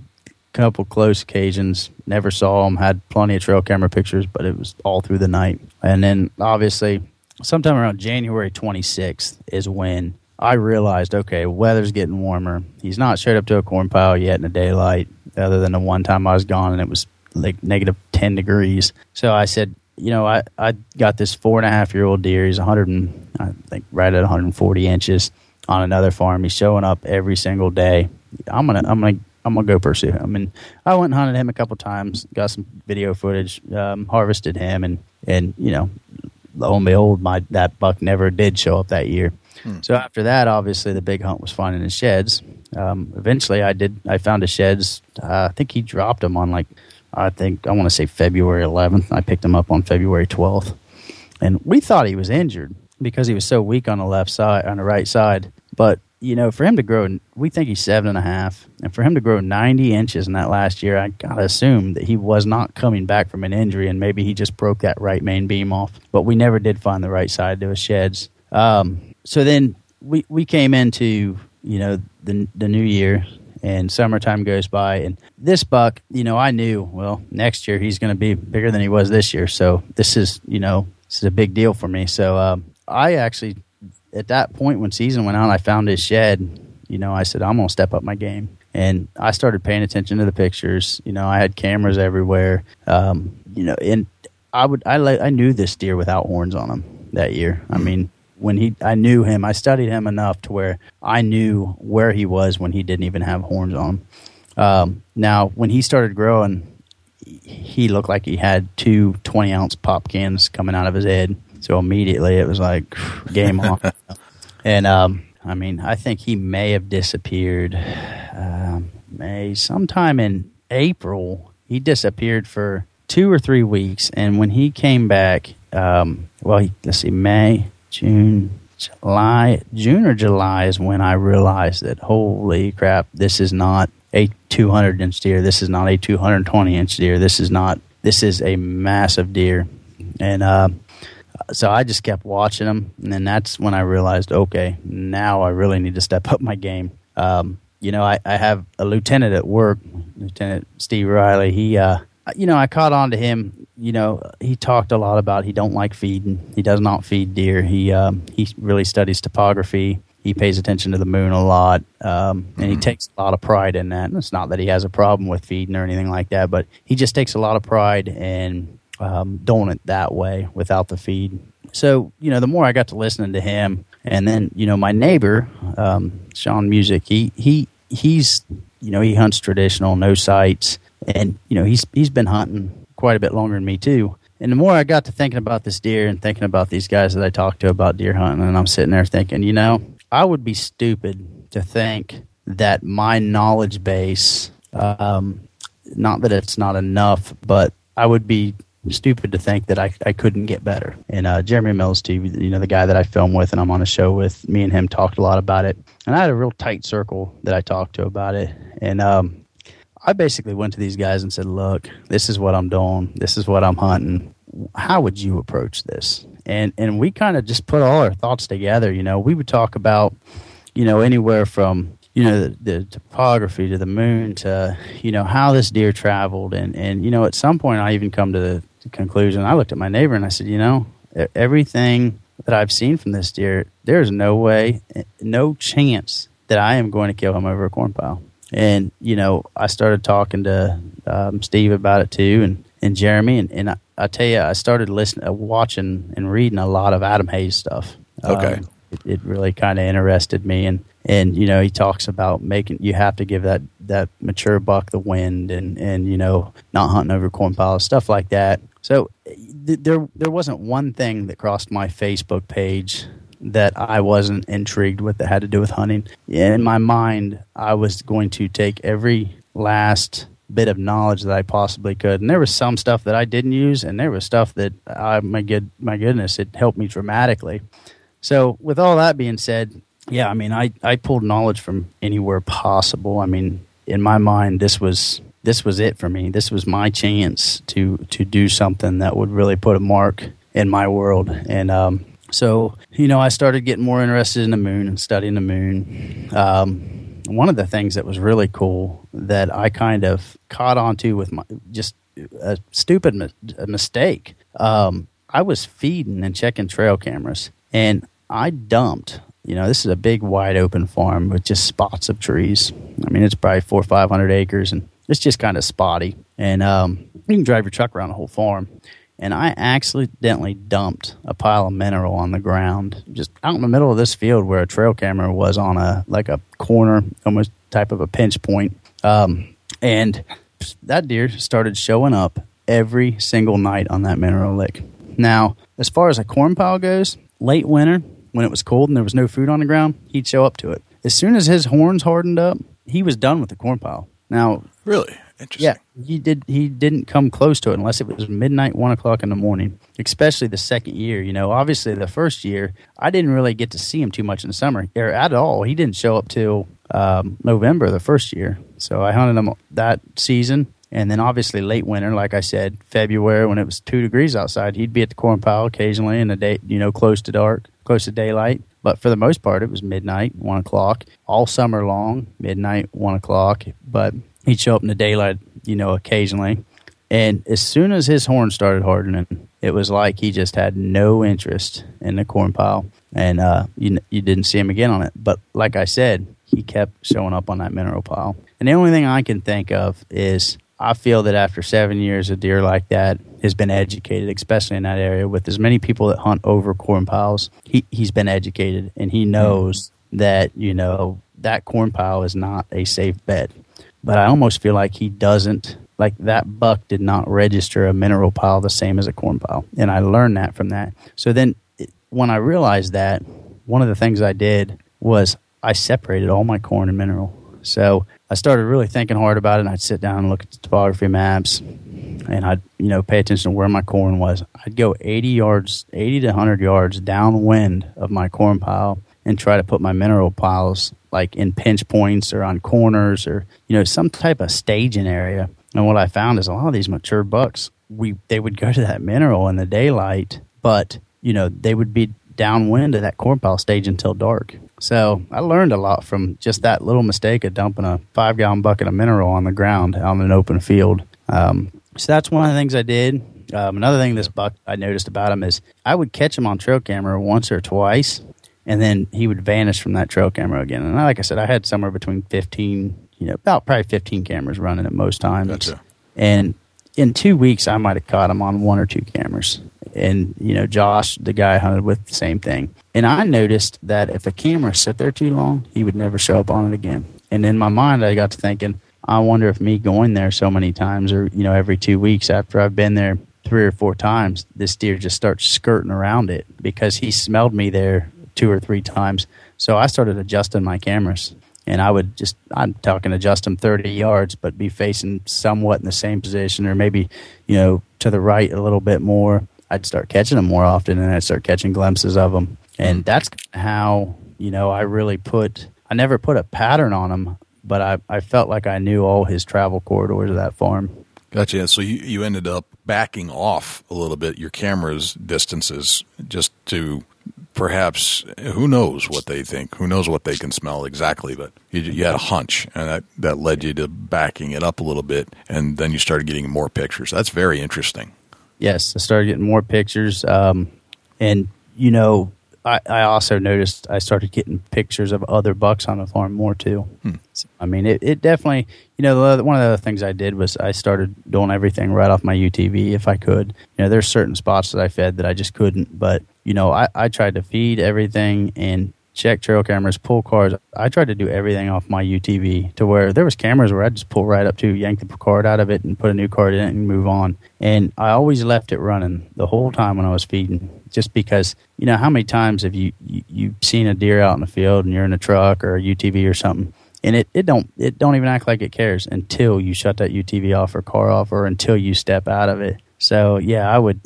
couple close occasions. Never saw him. Had plenty of trail camera pictures, but it was all through the night. And then obviously, sometime around January 26th is when I realized, okay, weather's getting warmer. He's not showed up to a corn pile yet in the daylight, other than the one time I was gone and it was like negative 10 degrees. So I said, you know, I, I got this four and a half year old deer. He's 100, and, I think right at 140 inches on another farm. He's showing up every single day. I'm gonna, I'm gonna I'm gonna go pursue him. And I went and hunted him a couple times, got some video footage, um, harvested him, and and you know, lo and behold, my that buck never did show up that year. Hmm. So after that, obviously the big hunt was finding his sheds. Um, eventually, I did. I found his sheds. Uh, I think he dropped them on like I think I want to say February 11th. I picked him up on February 12th, and we thought he was injured because he was so weak on the left side, on the right side. But you know, for him to grow, we think he's seven and a half, and for him to grow 90 inches in that last year, I gotta assume that he was not coming back from an injury, and maybe he just broke that right main beam off. But we never did find the right side to his sheds. Um, so then we we came into you know the the new year, and summertime goes by, and this buck, you know, I knew well next year he's going to be bigger than he was this year, so this is you know this is a big deal for me. So um, I actually at that point when season went on, I found his shed. You know, I said I'm gonna step up my game, and I started paying attention to the pictures. You know, I had cameras everywhere. Um, you know, and I would I I knew this deer without horns on him that year. I mean, when he I knew him, I studied him enough to where I knew where he was when he didn't even have horns on. Um, now, when he started growing, he looked like he had two 20 ounce pop cans coming out of his head. So immediately it was like game on. And um, I mean, I think he may have disappeared. Um, May sometime in April, he disappeared for two or three weeks, and when he came back, um, well, he, let's see, May, June, July, June or July is when I realized that holy crap, this is not a 200 inch deer. This is not a 220 inch deer. This is not. This is a massive deer, and uh, so I just kept watching them, and then that's when I realized, okay, now I really need to step up my game. Um, you know, I, I have a lieutenant at work, Lieutenant Steve Riley. He, uh, you know, I caught on to him. You know, he talked a lot about he don't like feeding. He does not feed deer. He um, he really studies topography. He pays attention to the moon a lot, um, and he mm-hmm. takes a lot of pride in that. And it's not that he has a problem with feeding or anything like that, but he just takes a lot of pride in um, doing it that way without the feed. So, you know, the more I got to listening to him, and then, you know, my neighbor, um, Sean Music, he, he, he's, you know, he hunts traditional, no sights, and, you know, he's, he's been hunting quite a bit longer than me too. And the more I got to thinking about this deer and thinking about these guys that I talked to about deer hunting, and I'm sitting there thinking, you know, I would be stupid to think that my knowledge base, um, not that it's not enough, but I would be stupid to think that I, I couldn't get better. And uh, Jeremy Mills, too, you know, the guy that I film with and I'm on a show with, me and him talked a lot about it. And I had a real tight circle that I talked to about it. And um, I basically went to these guys and said, look, this is what I'm doing. This is what I'm hunting. How would you approach this? And, and we kind of just put all our thoughts together. You know, we would talk about, you know, anywhere from you know the, the, topography to the moon to you know how this deer traveled and and you know at some point I even come to the conclusion. I looked at my neighbor and I said, you know, everything that I've seen from this deer, there's no way, eh, no chance that I am going to kill him over a corn pile. And you know, I started talking to um, Steve about it too, and and Jeremy, and, and I, I tell you, I started listening, uh, watching, and reading a lot of Adam Hayes stuff. Okay. Um, it, it really kind of interested me, and and you know he talks about making you have to give that that mature buck the wind, and and you know not hunting over corn piles, stuff like that. So th- there there wasn't one thing that crossed my Facebook page that I wasn't intrigued with that had to do with hunting. In my mind, I was going to take every last bit of knowledge that I possibly could. And there was some stuff that I didn't use, and there was stuff that I my good my goodness, it helped me dramatically. So with all that being said, yeah, I mean, I I pulled knowledge from anywhere possible. I mean, in my mind, this was this was it for me. This was my chance to to do something that would really put a mark in my world. And um, so, you know, I started getting more interested in the moon and studying the moon. Um, one of the things that was really cool that I kind of caught onto with my just a stupid mi- a mistake. Um, I was feeding and checking trail cameras, and I dumped. You know, this is a big, wide open farm with just spots of trees. I mean, it's probably four or five hundred acres, and it's just kind of spotty. And um, you can drive your truck around the whole farm. And I accidentally dumped a pile of mineral on the ground, just out in the middle of this field where a trail camera was on a like a corner, almost type of a pinch point. Um, and that deer started showing up every single night on that mineral lick. Now, as far as a corn pile goes, late winter, when it was cold and there was no food on the ground, he'd show up to it. As soon as his horns hardened up, he was done with the corn pile. Now, Really interesting. yeah, he did. He didn't come close to it unless it was midnight, one o'clock in the morning. Especially the second year. You know, obviously the first year, I didn't really get to see him too much in the summer or at all. He didn't show up till um, November the first year. So I hunted him that season. And then obviously late winter, like I said, February when it was two degrees outside, he'd be at the corn pile occasionally in the day, you know, close to dark, close to daylight. But for the most part, it was midnight, one o'clock, all summer long, midnight, one o'clock. But he'd show up in the daylight, you know, occasionally. And as soon as his horn started hardening, it was like he just had no interest in the corn pile, and uh, you you didn't see him again on it. But like I said, he kept showing up on that mineral pile. And the only thing I can think of is I feel that after seven years, a deer like that has been educated, especially in that area, with as many people that hunt over corn piles. He he's been educated, and he knows that you know that corn pile is not a safe bet but I almost feel like he doesn't like that buck did not register a mineral pile the same as a corn pile, and I learned that from that. So then, when I realized that, one of the things I did was I separated all my corn and mineral. So I started really thinking hard about it, and I'd sit down and look at the topography maps, and I'd you know pay attention to where my corn was. I'd go 80 yards, 80 to 100 yards downwind of my corn pile, and try to put my mineral piles like in pinch points or on corners or you know some type of staging area. And what I found is a lot of these mature bucks, we they would go to that mineral in the daylight, but you know they would be downwind of that corn pile stage until dark. So I learned a lot from just that little mistake of dumping a five gallon bucket of mineral on the ground on an open field. Um, so that's one of the things I did. Um, another thing this buck I noticed about him is I would catch him on trail camera once or twice, and then he would vanish from that trail camera again. And I, like I said, I had somewhere between fifteen, you know, about probably fifteen cameras running at most times. Gotcha. And in two weeks, I might have caught him on one or two cameras. And you know, Josh, the guy I hunted with, the same thing. And I noticed that if a camera sit there too long, he would never show up on it again. And in my mind, I got to thinking, I wonder if me going there so many times, or you know, every two weeks after I've been there three or four times, this deer just starts skirting around it because he smelled me there two or three times. So I started adjusting my cameras. And I would just, I'm talking adjust them 30 yards, but be facing somewhat in the same position or maybe, you know, to the right a little bit more. I'd start catching them more often and I'd start catching glimpses of them. And that's how, you know, I really put, I never put a pattern on them, but I, I felt like I knew all his travel corridors of that farm. Gotcha. So you, you ended up backing off a little bit your camera's distances just to perhaps who knows what they think, who knows what they can smell exactly, but you, you had a hunch, and that that led you to backing it up a little bit, and then you started getting more pictures. That's very interesting. Yes, I started getting more pictures, um, and you know, I, I also noticed I started getting pictures of other bucks on the farm more too. Hmm. So, I mean, it, it definitely, you know, the, one of the other things I did was I started doing everything right off my UTV if I could. You know, there's certain spots that I fed that I just couldn't, but, you know, I, I tried to feed everything and check trail cameras, pull cars. I tried to do everything off my UTV to where there was cameras where I just pull right up to, yank the card out of it, and put a new card in it and move on. And I always left it running the whole time when I was feeding, just because you know how many times have you, you you've seen a deer out in the field and you're in a truck or a UTV or something. And it, it don't it don't even act like it cares until you shut that UTV off or car off or until you step out of it. So yeah, I would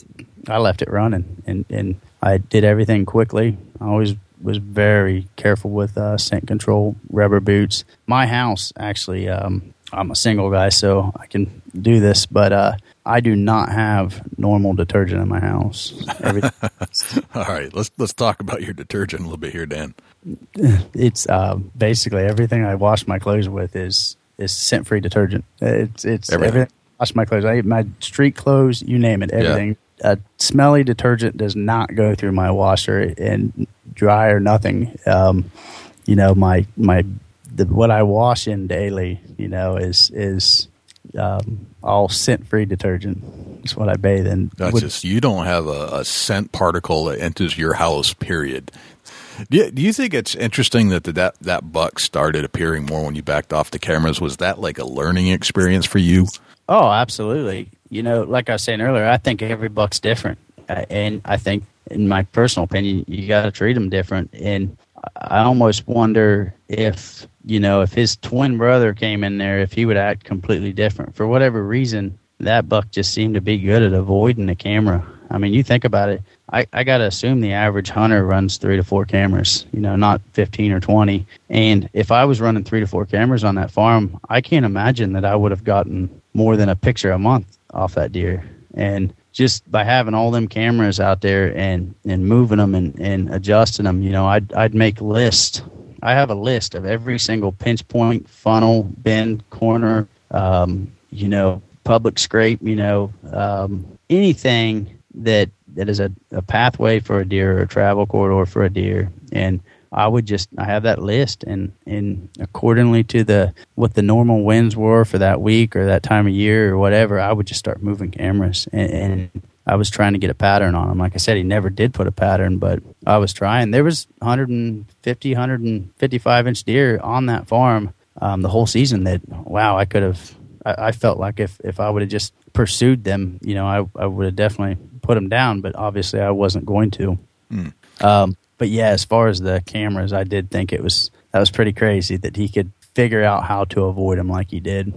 I left it running and, and I did everything quickly. I always was very careful with uh, scent control, rubber boots. My house actually, um, I'm a single guy, so I can do this, but uh, I do not have normal detergent in my house. Every, All right, let's let's talk about your detergent a little bit here, Dan. it's uh, basically everything I wash my clothes with is is scent free detergent. It's it's Everything. everything. I wash my clothes. I my street clothes, you name it, everything. A smelly detergent does not go through my washer and dry or nothing. Um, you know, my my the, what I wash in daily, you know, is is um, all scent free detergent. It's what I bathe in. That's Would- just you don't have a, a scent particle that enters your house. Period. Do you, do you think it's interesting that the, that that buck started appearing more when you backed off the cameras? Was that like a learning experience for you? Oh, absolutely. You know, like I was saying earlier, I think every buck's different, uh, and I think, in my personal opinion, you got to treat them different. And I almost wonder if you know if his twin brother came in there, if he would act completely different for whatever reason. That buck just seemed to be good at avoiding the camera. I mean, you think about it. I, I got to assume the average hunter runs three to four cameras, you know, not 15 or 20. And if I was running three to four cameras on that farm, I can't imagine that I would have gotten more than a picture a month off that deer. And just by having all them cameras out there and, and moving them and, and adjusting them, you know, I'd, I'd make lists. I have a list of every single pinch point, funnel, bend, corner, um, you know, public scrape, you know, um, anything that that is a, a pathway for a deer or a travel corridor for a deer. And I would just I have that list and and accordingly to the what the normal winds were for that week or that time of year or whatever, I would just start moving cameras and, and I was trying to get a pattern on him. Like I said, he never did put a pattern, but I was trying. There was 150, 155 inch deer on that farm um, the whole season. That wow, I could have. I, I felt like if if I would have just pursued them, you know, I I would have definitely put them down. But obviously, I wasn't going to. Um, but yeah, as far as the cameras, I did think it was that was pretty crazy that he could figure out how to avoid them like he did.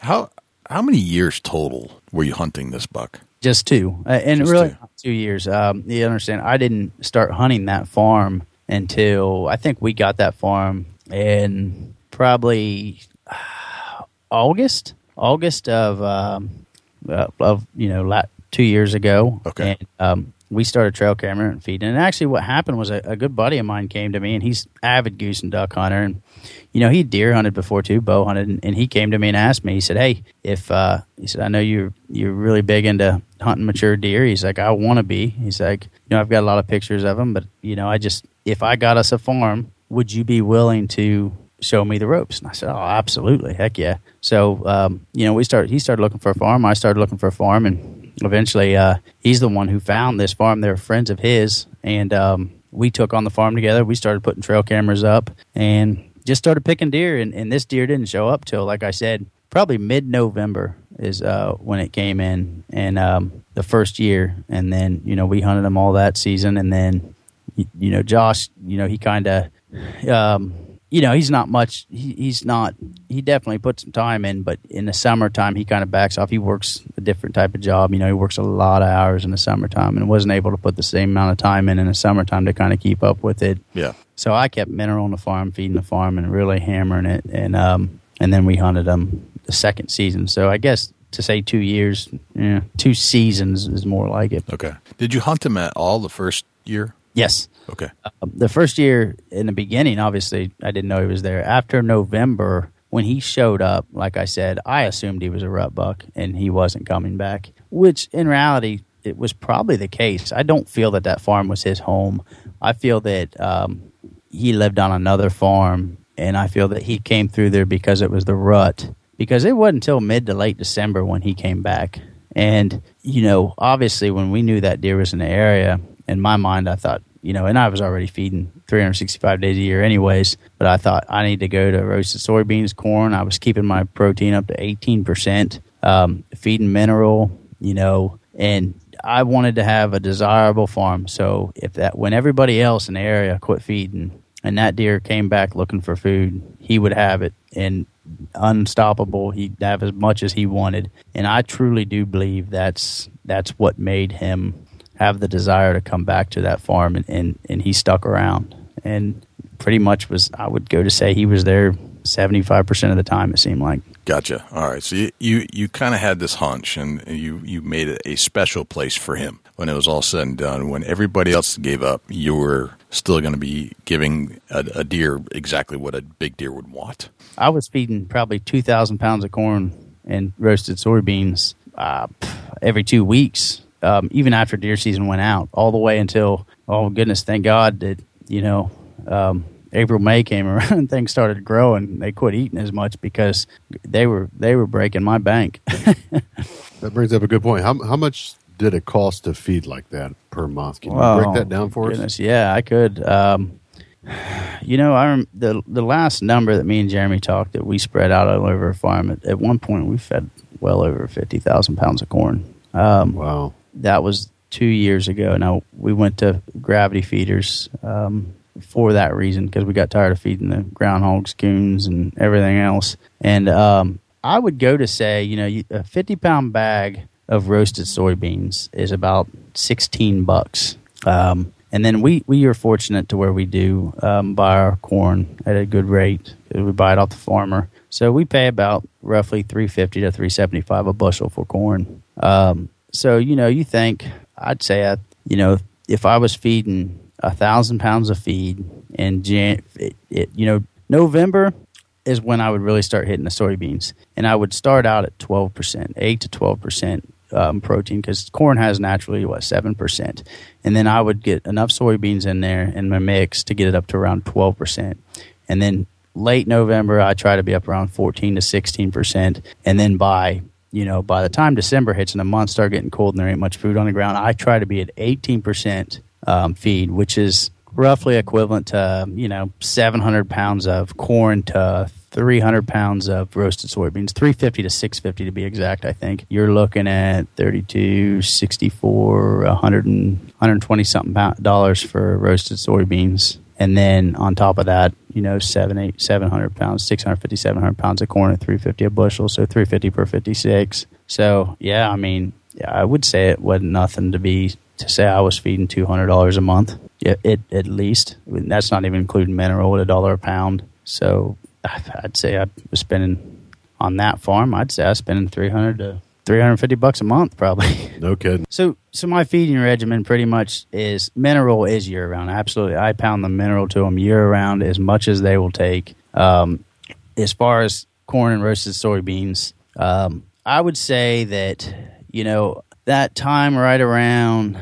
How how many years total were you hunting this buck? Just two, uh, and Just really two. two years. Um, you understand? I didn't start hunting that farm until I think we got that farm in probably uh, August, August of um, uh, of you know la- two years ago. Okay. and um, we started trail camera and feeding. And actually, what happened was a, a good buddy of mine came to me, and he's avid goose and duck hunter, and you know he deer hunted before too, bow hunted, and, and he came to me and asked me. He said, "Hey, if uh, he said I know you're you're really big into hunting mature deer." He's like, "I want to be." He's like, "You know, I've got a lot of pictures of them, but you know, I just if I got us a farm, would you be willing to?" Show me the ropes. And i said oh absolutely. Heck yeah. So um, you know we started he started looking for a farm. I started looking for a farm. And eventually uh, he's the one who found this farm. They're friends of his. And um, we took on the farm together. We started putting trail cameras up and just started picking deer. And, and this deer didn't show up till like i said probably mid-november is uh, when it came in. And um, the first year. And then you know we hunted them all that season. And then you, you know josh you know he kind of um, you know he's not much he, he's not he definitely put some time in but in the summertime he kind of backs off he works a different type of job you know he works a lot of hours in the summertime and wasn't able to put the same amount of time in in the summertime to kind of keep up with it Yeah. so I kept mineral on the farm, feeding the farm, and really hammering it. And um, and then we hunted them the second season. So I guess to say two years, yeah, two seasons is more like it. Okay. Did you hunt him at all the first year? Yes, Okay. Um, the first year in the beginning, obviously I didn't know he was there. After November, when he showed up, like I said, I assumed he was a rut buck and he wasn't coming back. Which in reality, it was probably the case. I don't feel that that farm was his home. I feel that um, he lived on another farm, and I feel that he came through there because it was the rut. Because it wasn't until mid to late December when he came back, and you know, obviously, when we knew that deer was in the area, in my mind, I thought, you know, and I was already feeding 365 days a year, anyways. But I thought I need to go to roasted soybeans, corn. I was keeping my protein up to 18 percent, um, feeding mineral, you know, and I wanted to have a desirable farm. So if that when everybody else in the area quit feeding and that deer came back looking for food, he would have it and unstoppable. He'd have as much as he wanted. And I truly do believe that's that's what made him have the desire to come back to that farm and, and, and he stuck around. And pretty much was I would go to say he was there seventy five percent of the time it seemed like. Gotcha. All right. So you you, you kind of had this hunch, and you you made it a special place for him when it was all said and done. When everybody else gave up, you were still going to be giving a, a, deer exactly what a big deer would want. I was feeding probably two thousand pounds of corn and roasted soybeans uh, every two weeks, um, even after deer season went out, all the way until oh goodness, thank God that you know. Um, April May came around and things started growing. They quit eating as much because they were they were breaking my bank. that brings up a good point. How how much did it cost to feed like that per month? Can you break that down for goodness, us? Yeah, I could. Um, you know, I rem- the the last number that me and Jeremy talked that we spread out all over a farm. At, at one point, we fed well over fifty thousand pounds of corn. Um, wow, that was two years ago. Now we went to gravity feeders. Um, for that reason because we got tired of feeding the groundhogs, coons, and everything else. And um, I would go to say, you know, a 50 pound bag of roasted soybeans is about 16 bucks. Um, and then we, we are fortunate to where we do um, buy our corn at a good rate. We buy it off the farmer. So we pay about roughly 350 to 375 a bushel for corn. So, you know, you think, I'd say, you know, if I was feeding a thousand pounds of feed in Jan- it, it, you know November is when I would really start hitting the soybeans, and I would start out at twelve percent, eight to twelve percent um, protein because corn has naturally what seven percent, and then I would get enough soybeans in there in my mix to get it up to around twelve percent, and then late November I try to be up around fourteen to sixteen percent, and then by you know by the time December hits and the months start getting cold and there ain't much food on the ground, I try to be at eighteen percent um, feed, which is roughly equivalent to you know 700 pounds of corn to 300 pounds of roasted soybeans 350 to 650 to be exact i think. You're looking at 32 64 100 and 120 something dollars for roasted soybeans. And then on top of that you know 7 8 700 pounds 650 700 pounds of corn at 350 a bushel so 350 per 56 so yeah i mean yeah, I would say it wasn't nothing to be to say I was feeding two hundred dollars a month. Yeah, it at least. I mean, that's not even including mineral at a dollar a pound. So I'd say I was spending on that farm. I'd say I was spending three hundred to three hundred fifty bucks a month, probably. No kidding. So, so my feeding regimen pretty much is mineral is year round. Absolutely, I pound the mineral to them year round as much as they will take. Um, as far as corn and roasted soybeans, um, I would say that you know that time right around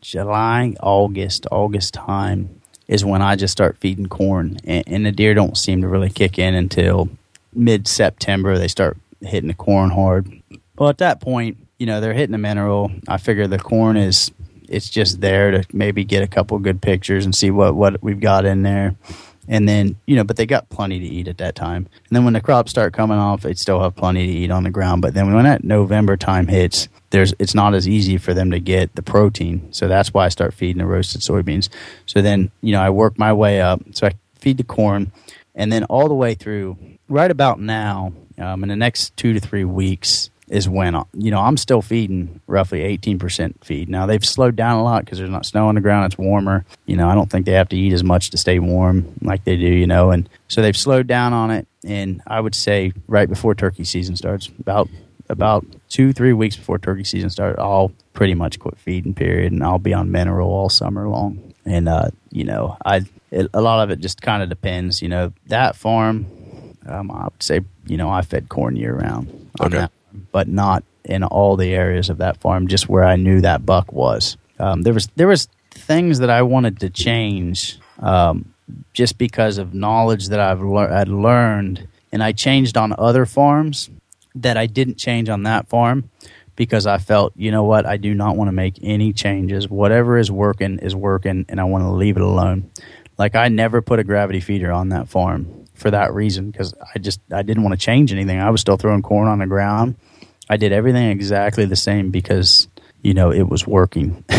July, August, August time is when I just start feeding corn, and, and the deer don't seem to really kick in until mid September. They start hitting the corn hard. Well, at that point, you know they're hitting the mineral. I figure the corn is it's just there to maybe get a couple good pictures and see what what we've got in there. And then you know but they got plenty to eat at that time. And then when the crops start coming off they still have plenty to eat on the ground. But then when that november time hits there's it's not as easy for them to get the protein. So that's why i start feeding the roasted soybeans. So then you know i work my way up. So i feed the corn. And then all the way through right about now um, in the next two to three weeks is when you know I'm still feeding roughly 18% feed. Now they've slowed down a lot because there's not snow on the ground; it's warmer. You know, I don't think they have to eat as much to stay warm like they do. You know, and so they've slowed down on it. And I would say right before turkey season starts, about about two three weeks before turkey season starts, I'll pretty much quit feeding. Period, and I'll be on mineral all summer long. And uh, you know, I it, a lot of it just kind of depends. You know, that farm, um, I would say, you know, I fed corn year round. Okay. That but not in all the areas of that farm, just where I knew that buck was. Um, there was there was things that I wanted to change um, just because of knowledge that I've lear- had learned, and I changed on other farms that I didn't change on that farm because I felt, you know what, I do not want to make any changes. Whatever is working is working, and I want to leave it alone. Like I never put a gravity feeder on that farm for that reason because I just I didn't want to change anything. I was still throwing corn on the ground. I did everything exactly the same because you know it was working.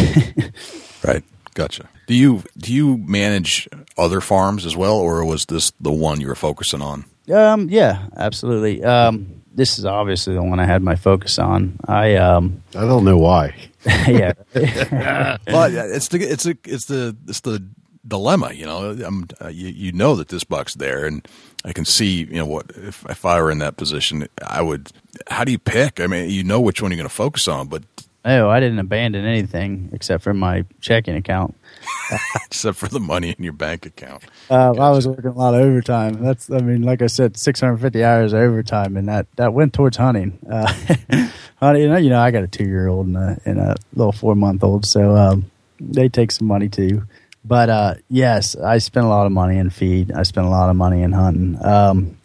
Right. Gotcha. Do you do you manage other farms as well, or was this the one you were focusing on? um, yeah, absolutely. Um, this is obviously the one I had my focus on. I um, I don't know why. yeah, well, yeah, it's the it's the it's the it's the dilemma. You know, I'm, uh, you you know that this buck's there, and I can see you know what if if I were in that position, I would. How do you pick? I mean, you know which one you're going to focus on, but oh, I didn't abandon anything except for my checking account. except for the money in your bank account. Uh, I was working a lot of overtime. That's, I mean, like I said, 650 hours of overtime, and that, that went towards hunting. Uh, hunting, you know, you know, I got a two year old and a, and a little four month old, so um, they take some money too. But uh, yes, I spent a lot of money in feed. I spent a lot of money in hunting. Um,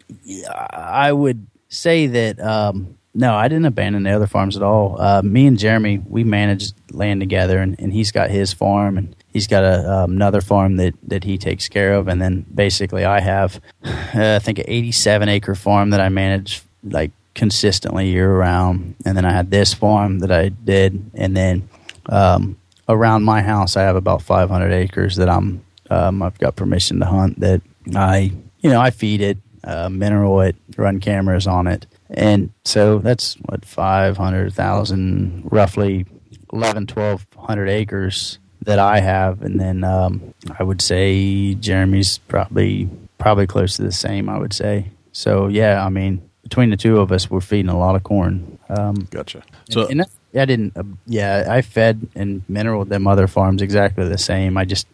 I would say that um, no, I didn't abandon the other farms at all. Uh, me and Jeremy, we managed land together, and, and he's got his farm, and he's got a, um, another farm that, that he takes care of, and then basically I have, uh, I think, an 87 acre farm that I manage like consistently year round, and then I had this farm that I did, and then um, around my house I have about 500 acres that I'm um, I've got permission to hunt that I you know I feed it, uh, mineral it, run cameras on it, and so that's what 500,000 roughly 11 1200 acres that I have. And then um, I would say Jeremy's probably probably close to the same I would say. So yeah I mean between the two of us we're feeding a lot of corn. Um, Gotcha. so So and, that- I didn't uh, yeah I fed and mineral them other farms exactly the same I just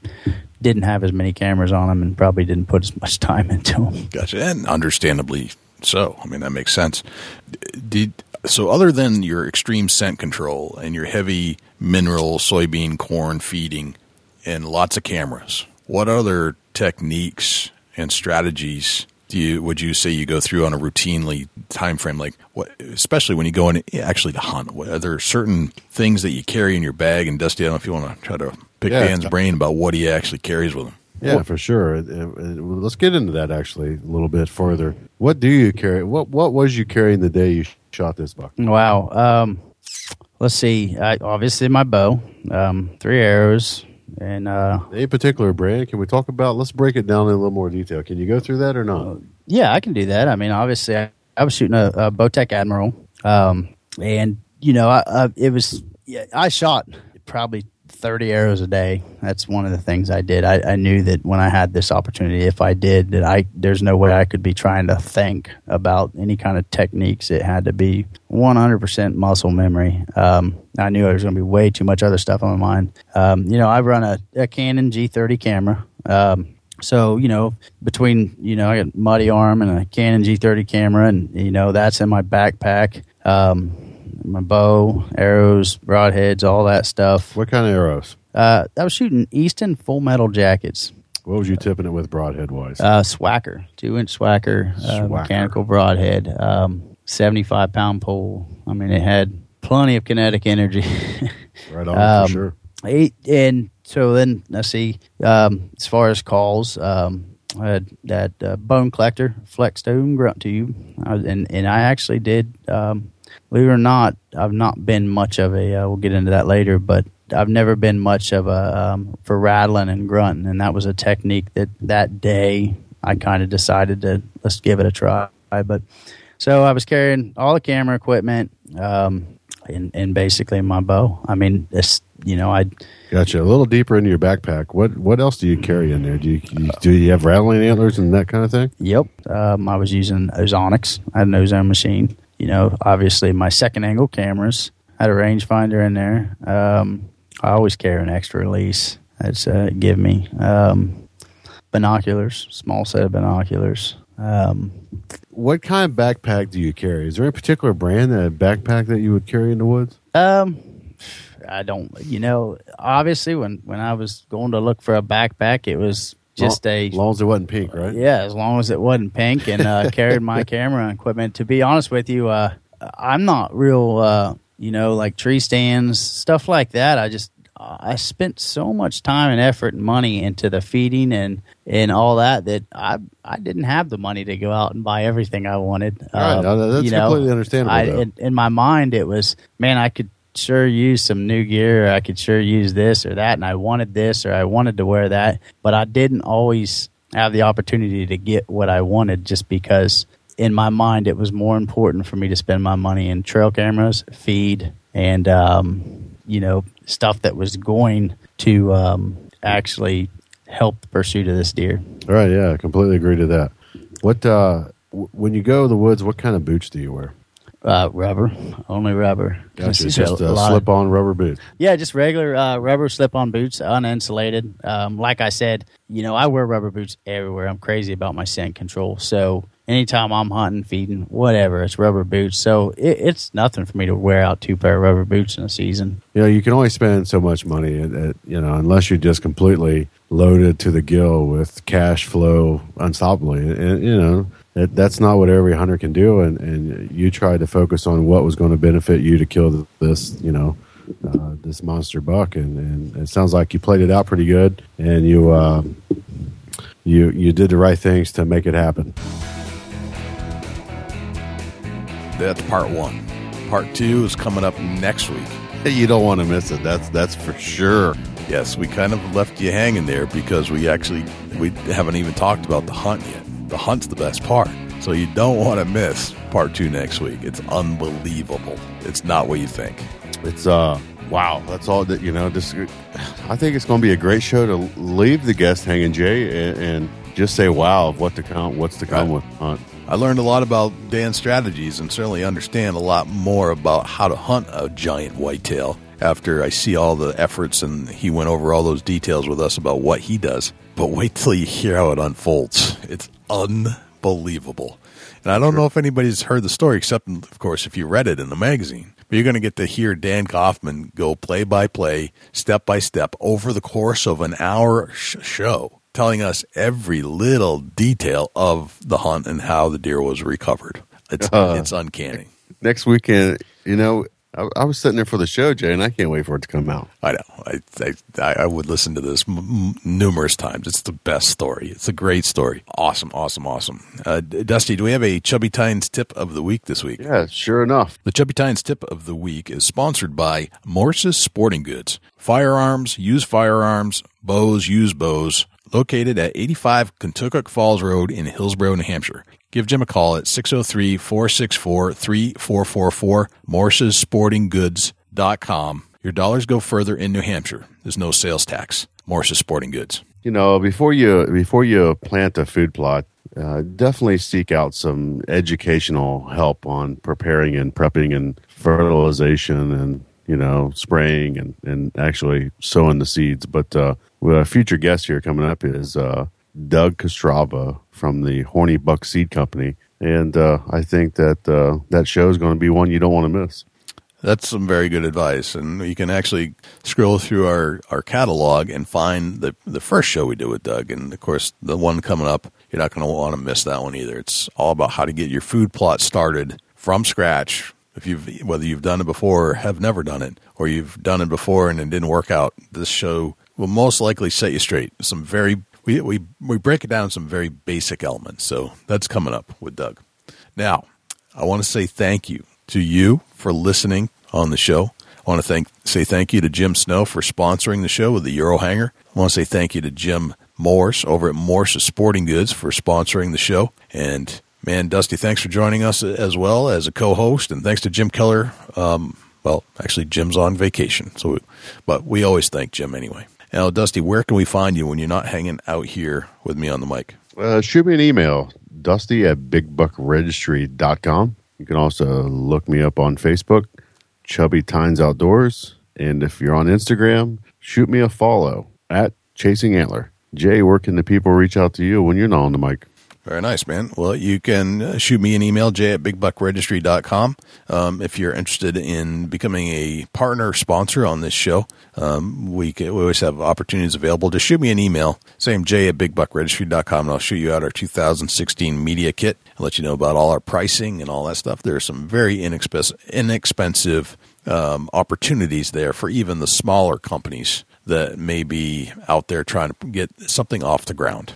didn't have as many cameras on them and probably didn't put as much time into them Gotcha, and understandably so. I mean, that makes sense. Did so? Other than your extreme scent control and your heavy mineral soybean corn feeding and lots of cameras, what other techniques and strategies do you would you say you go through on a routinely time frame? Like what, especially when you go in actually to hunt? What, are there certain things that you carry in your bag? And Dusty, I don't know if you want to try to pick Yeah. Dan's brain about what he actually carries with him. Yeah, for sure. Let's get into that actually a little bit further. What do you carry? What What was you carrying the day you shot this buck? Wow. Um, let's see. I, obviously, my bow, um, three arrows, and uh, A particular brand? Can we talk about? Let's break it down in a little more detail. Can you go through that or not? yeah, I can do that. I mean, obviously, I, I was shooting a, a Bowtech Admiral, um, and you know, I, I, it was yeah, I shot probably thirty arrows a day. That's one of the things I did. I, I knew that when I had this opportunity, if I did, that I there's no way I could be trying to think about any kind of techniques. It had to be one hundred percent muscle memory. Um, I knew there was going to be way too much other stuff on my mind. Um, you know, I run a, a Canon G30 camera. Um, so you know, between you know, I got Muddy Arm and a Canon G30 camera, and you know that's in my backpack. Um, my bow, arrows, broadheads, all that stuff. What kind of arrows? Uh, I was shooting Easton full metal jackets. What was you tipping it with broadhead wise? Uh, Swhacker, two inch Swhacker, uh, Swhacker. mechanical broadhead, um, 75 pound pole. I mean, it had plenty of kinetic energy. right on um, for sure. Eight, and so then let's see. Um, as far as calls, um, I had that uh, bone collector, Flextone grunt tube, I was, and and I actually did. Um, believe it or not, I've not been much of a. Uh, we'll get into that later, but I've never been much of a um, for rattling and grunting, and that was a technique that that day I kind of decided to let's give it a try. But so I was carrying all the camera equipment. Um, and, and basically my bow. I mean, this, you know, I Gotcha. A little deeper into your backpack. What What else do you carry in there? Do you, you do you have rattling antlers and that kind of thing? Yep. Um, I was using Ozonics. I had an ozone machine. You know, obviously my second angle cameras I had a rangefinder in there. Um, I always carry an extra release. That's uh, give me um, binoculars, small set of binoculars. Um, what kind of backpack do you carry? Is there a particular brand that backpack that you would carry in the woods? Um, I don't. You know, obviously, when when I was going to look for a backpack, it was just long, a as long as it wasn't pink, right? yeah, as long as it wasn't pink, and uh, carried my camera equipment. To be honest with you, uh, I'm not real. Uh, you know, like tree stands, stuff like that. I just I spent so much time and effort and money into the feeding and and all that that I I didn't have the money to go out and buy everything I wanted. Right, Um, no, that's you know, completely understandable, I, in, in my mind, it was man, I could sure use some new gear. I could sure use this or that, and I wanted this or I wanted to wear that, but I didn't always have the opportunity to get what I wanted just because in my mind it was more important for me to spend my money in trail cameras, feed, and um, you know stuff that was going to um, actually help the pursuit of this deer. All right, yeah, I completely agree to that. What uh, when you go to the woods, what kind of boots do you wear? Uh, rubber, only rubber. Gotcha. Just a uh, lot of- slip-on rubber boots. Yeah, just regular uh, rubber slip-on boots, uninsulated. Um, like I said, you know, I wear rubber boots everywhere. I'm crazy about my scent control. So anytime I'm hunting, feeding, whatever, it's rubber boots. So it, it's nothing for me to wear out two pair of rubber boots in a season. You know, you can only spend so much money, at, at, you know, unless you're just completely loaded to the gill with cash flow unstoppably. And, you know, that, that's not what every hunter can do. And, and you tried to focus on what was going to benefit you to kill this, you know, uh, this monster buck. And, and it sounds like you played it out pretty good, and you uh, you you did the right things to make it happen. That's part one. Part two is coming up next week. You don't want to miss it. That's that's for sure. Yes, we kind of left you hanging there because we actually we haven't even talked about the hunt yet. The hunt's the best part. So you don't want to miss part two next week. It's unbelievable. It's not what you think. It's uh wow. That's all that you know. Just I think it's going to be a great show to leave the guest hanging, Jay, and, and just say wow of what to come, what's to come Right. with hunt. I learned a lot about Dan's strategies and certainly understand a lot more about how to hunt a giant whitetail after I see all the efforts and he went over all those details with us about what he does. But wait till you hear how it unfolds. It's unbelievable. And I don't know if anybody's heard the story except, of course, if you read it in the magazine. But you're going to get to hear Dan Coffman go play by play, step by step, over the course of an hour sh- show, telling us every little detail of the hunt and how the deer was recovered. It's Uh. it's uncanny. Next weekend, you know, I, I was sitting there for the show, Jay, and I can't wait for it to come out. I know. I I, I would listen to this m- numerous times. It's the best story. It's a great story. Awesome, awesome, awesome. Uh, Dusty, do we have a Chubby Tines tip of the week this week? Yeah, sure enough. The Chubby Tines tip of the week is sponsored by Morse's Sporting Goods. Firearms, used firearms, bows, used bows, located at 85 Kentucky Falls Road in Hillsborough, New Hampshire. Give Jim a call at 603 464 3444, morsessportinggoods.com. Your dollars go further in New Hampshire. There's no sales tax. Morse's Sporting Goods. You know, before you before you plant a food plot, uh, definitely seek out some educational help on preparing and prepping and fertilization and you know spraying and, and actually sowing the seeds. But uh, a future guest here coming up is uh, Doug Kostrava from the Horny Buck Seed Company, and uh, I think that uh, that show is going to be one you don't want to miss. That's some very good advice, and you can actually scroll through our, our catalog and find the the first show we did with Doug, and of course the one coming up. You're not going to want to miss that one either. It's all about how to get your food plot started from scratch. If you've whether you've done it before or have never done it, or you've done it before and it didn't work out, this show will most likely set you straight. Some very we we we break it down some very basic elements. So that's coming up with Doug. Now, I want to say thank you to you for listening on the show. I want to thank say thank you to Jim Snow for sponsoring the show with the Eurohanger. I want to say thank you to Jim Morse over at Morse's Sporting Goods for sponsoring the show. And man, Dusty, thanks for joining us as well as a co-host, and thanks to Jim Keller. Um, well, actually, Jim's on vacation, so we, but we always thank Jim anyway. Now, Dusty, where can we find you when you're not hanging out here with me on the mic? Uh, shoot me an email, dusty at bigbuckregistry.com. You can also look me up on Facebook, Chubby Tines Outdoors. And if you're on Instagram, shoot me a follow at Chasing Antler. Jay, where can the people reach out to you when you're not on the mic? Very nice, man. Well, you can uh, shoot me an email, jay at bigbuckregistry.com. Um, if you're interested in becoming a partner sponsor on this show, um, we, can, we always have opportunities available. Just shoot me an email, same jay at bigbuckregistry.com, and I'll shoot you out our 2016 media kit and let you know about all our pricing and all that stuff. There are some very inexpensive, inexpensive um, opportunities there for even the smaller companies that may be out there trying to get something off the ground.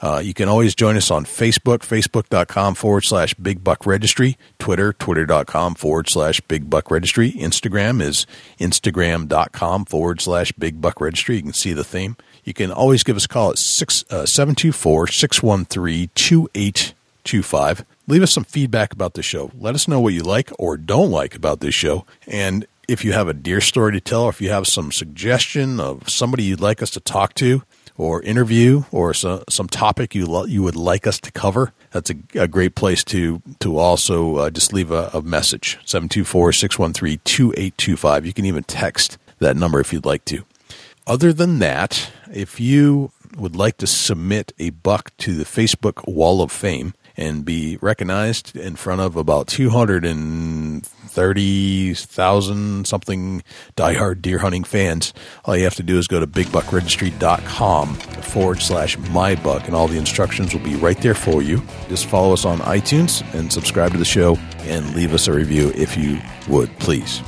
Uh, you can always join us on Facebook, facebook.com forward slash Big Buck Registry, Twitter, twitter.com forward slash Big Buck Registry. Instagram is instagram.com forward slash Big Buck Registry. You can see the theme. You can always give us a call at 724 613 2825. Leave us some feedback about the show. Let us know what you like or don't like about this show. And if you have a deer story to tell, or if you have some suggestion of somebody you'd like us to talk to, or interview or so, some topic you lo- you would like us to cover, that's a, a great place to to also uh, just leave a, a message 724-613-2825. You can even text that number if you'd like to. Other than that, if you would like to submit a buck to the Facebook Wall of Fame and be recognized in front of about 230,000 something diehard deer hunting fans, all you have to do is go to bigbuckregistry.com forward slash mybuck, and all the instructions will be right there for you. Just follow us on iTunes and subscribe to the show and leave us a review if you would, please.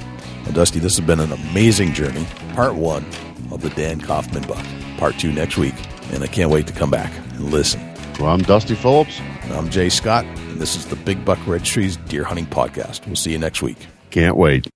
Well, Dusty, this has been an amazing journey. Part one of the Dan Coffman buck. Part two next week, and I can't wait to come back and listen. Well, I'm Dusty Phillips. I'm Jay Scott, and this is the Big Buck Registry's Deer Hunting Podcast. We'll see you next week. Can't wait.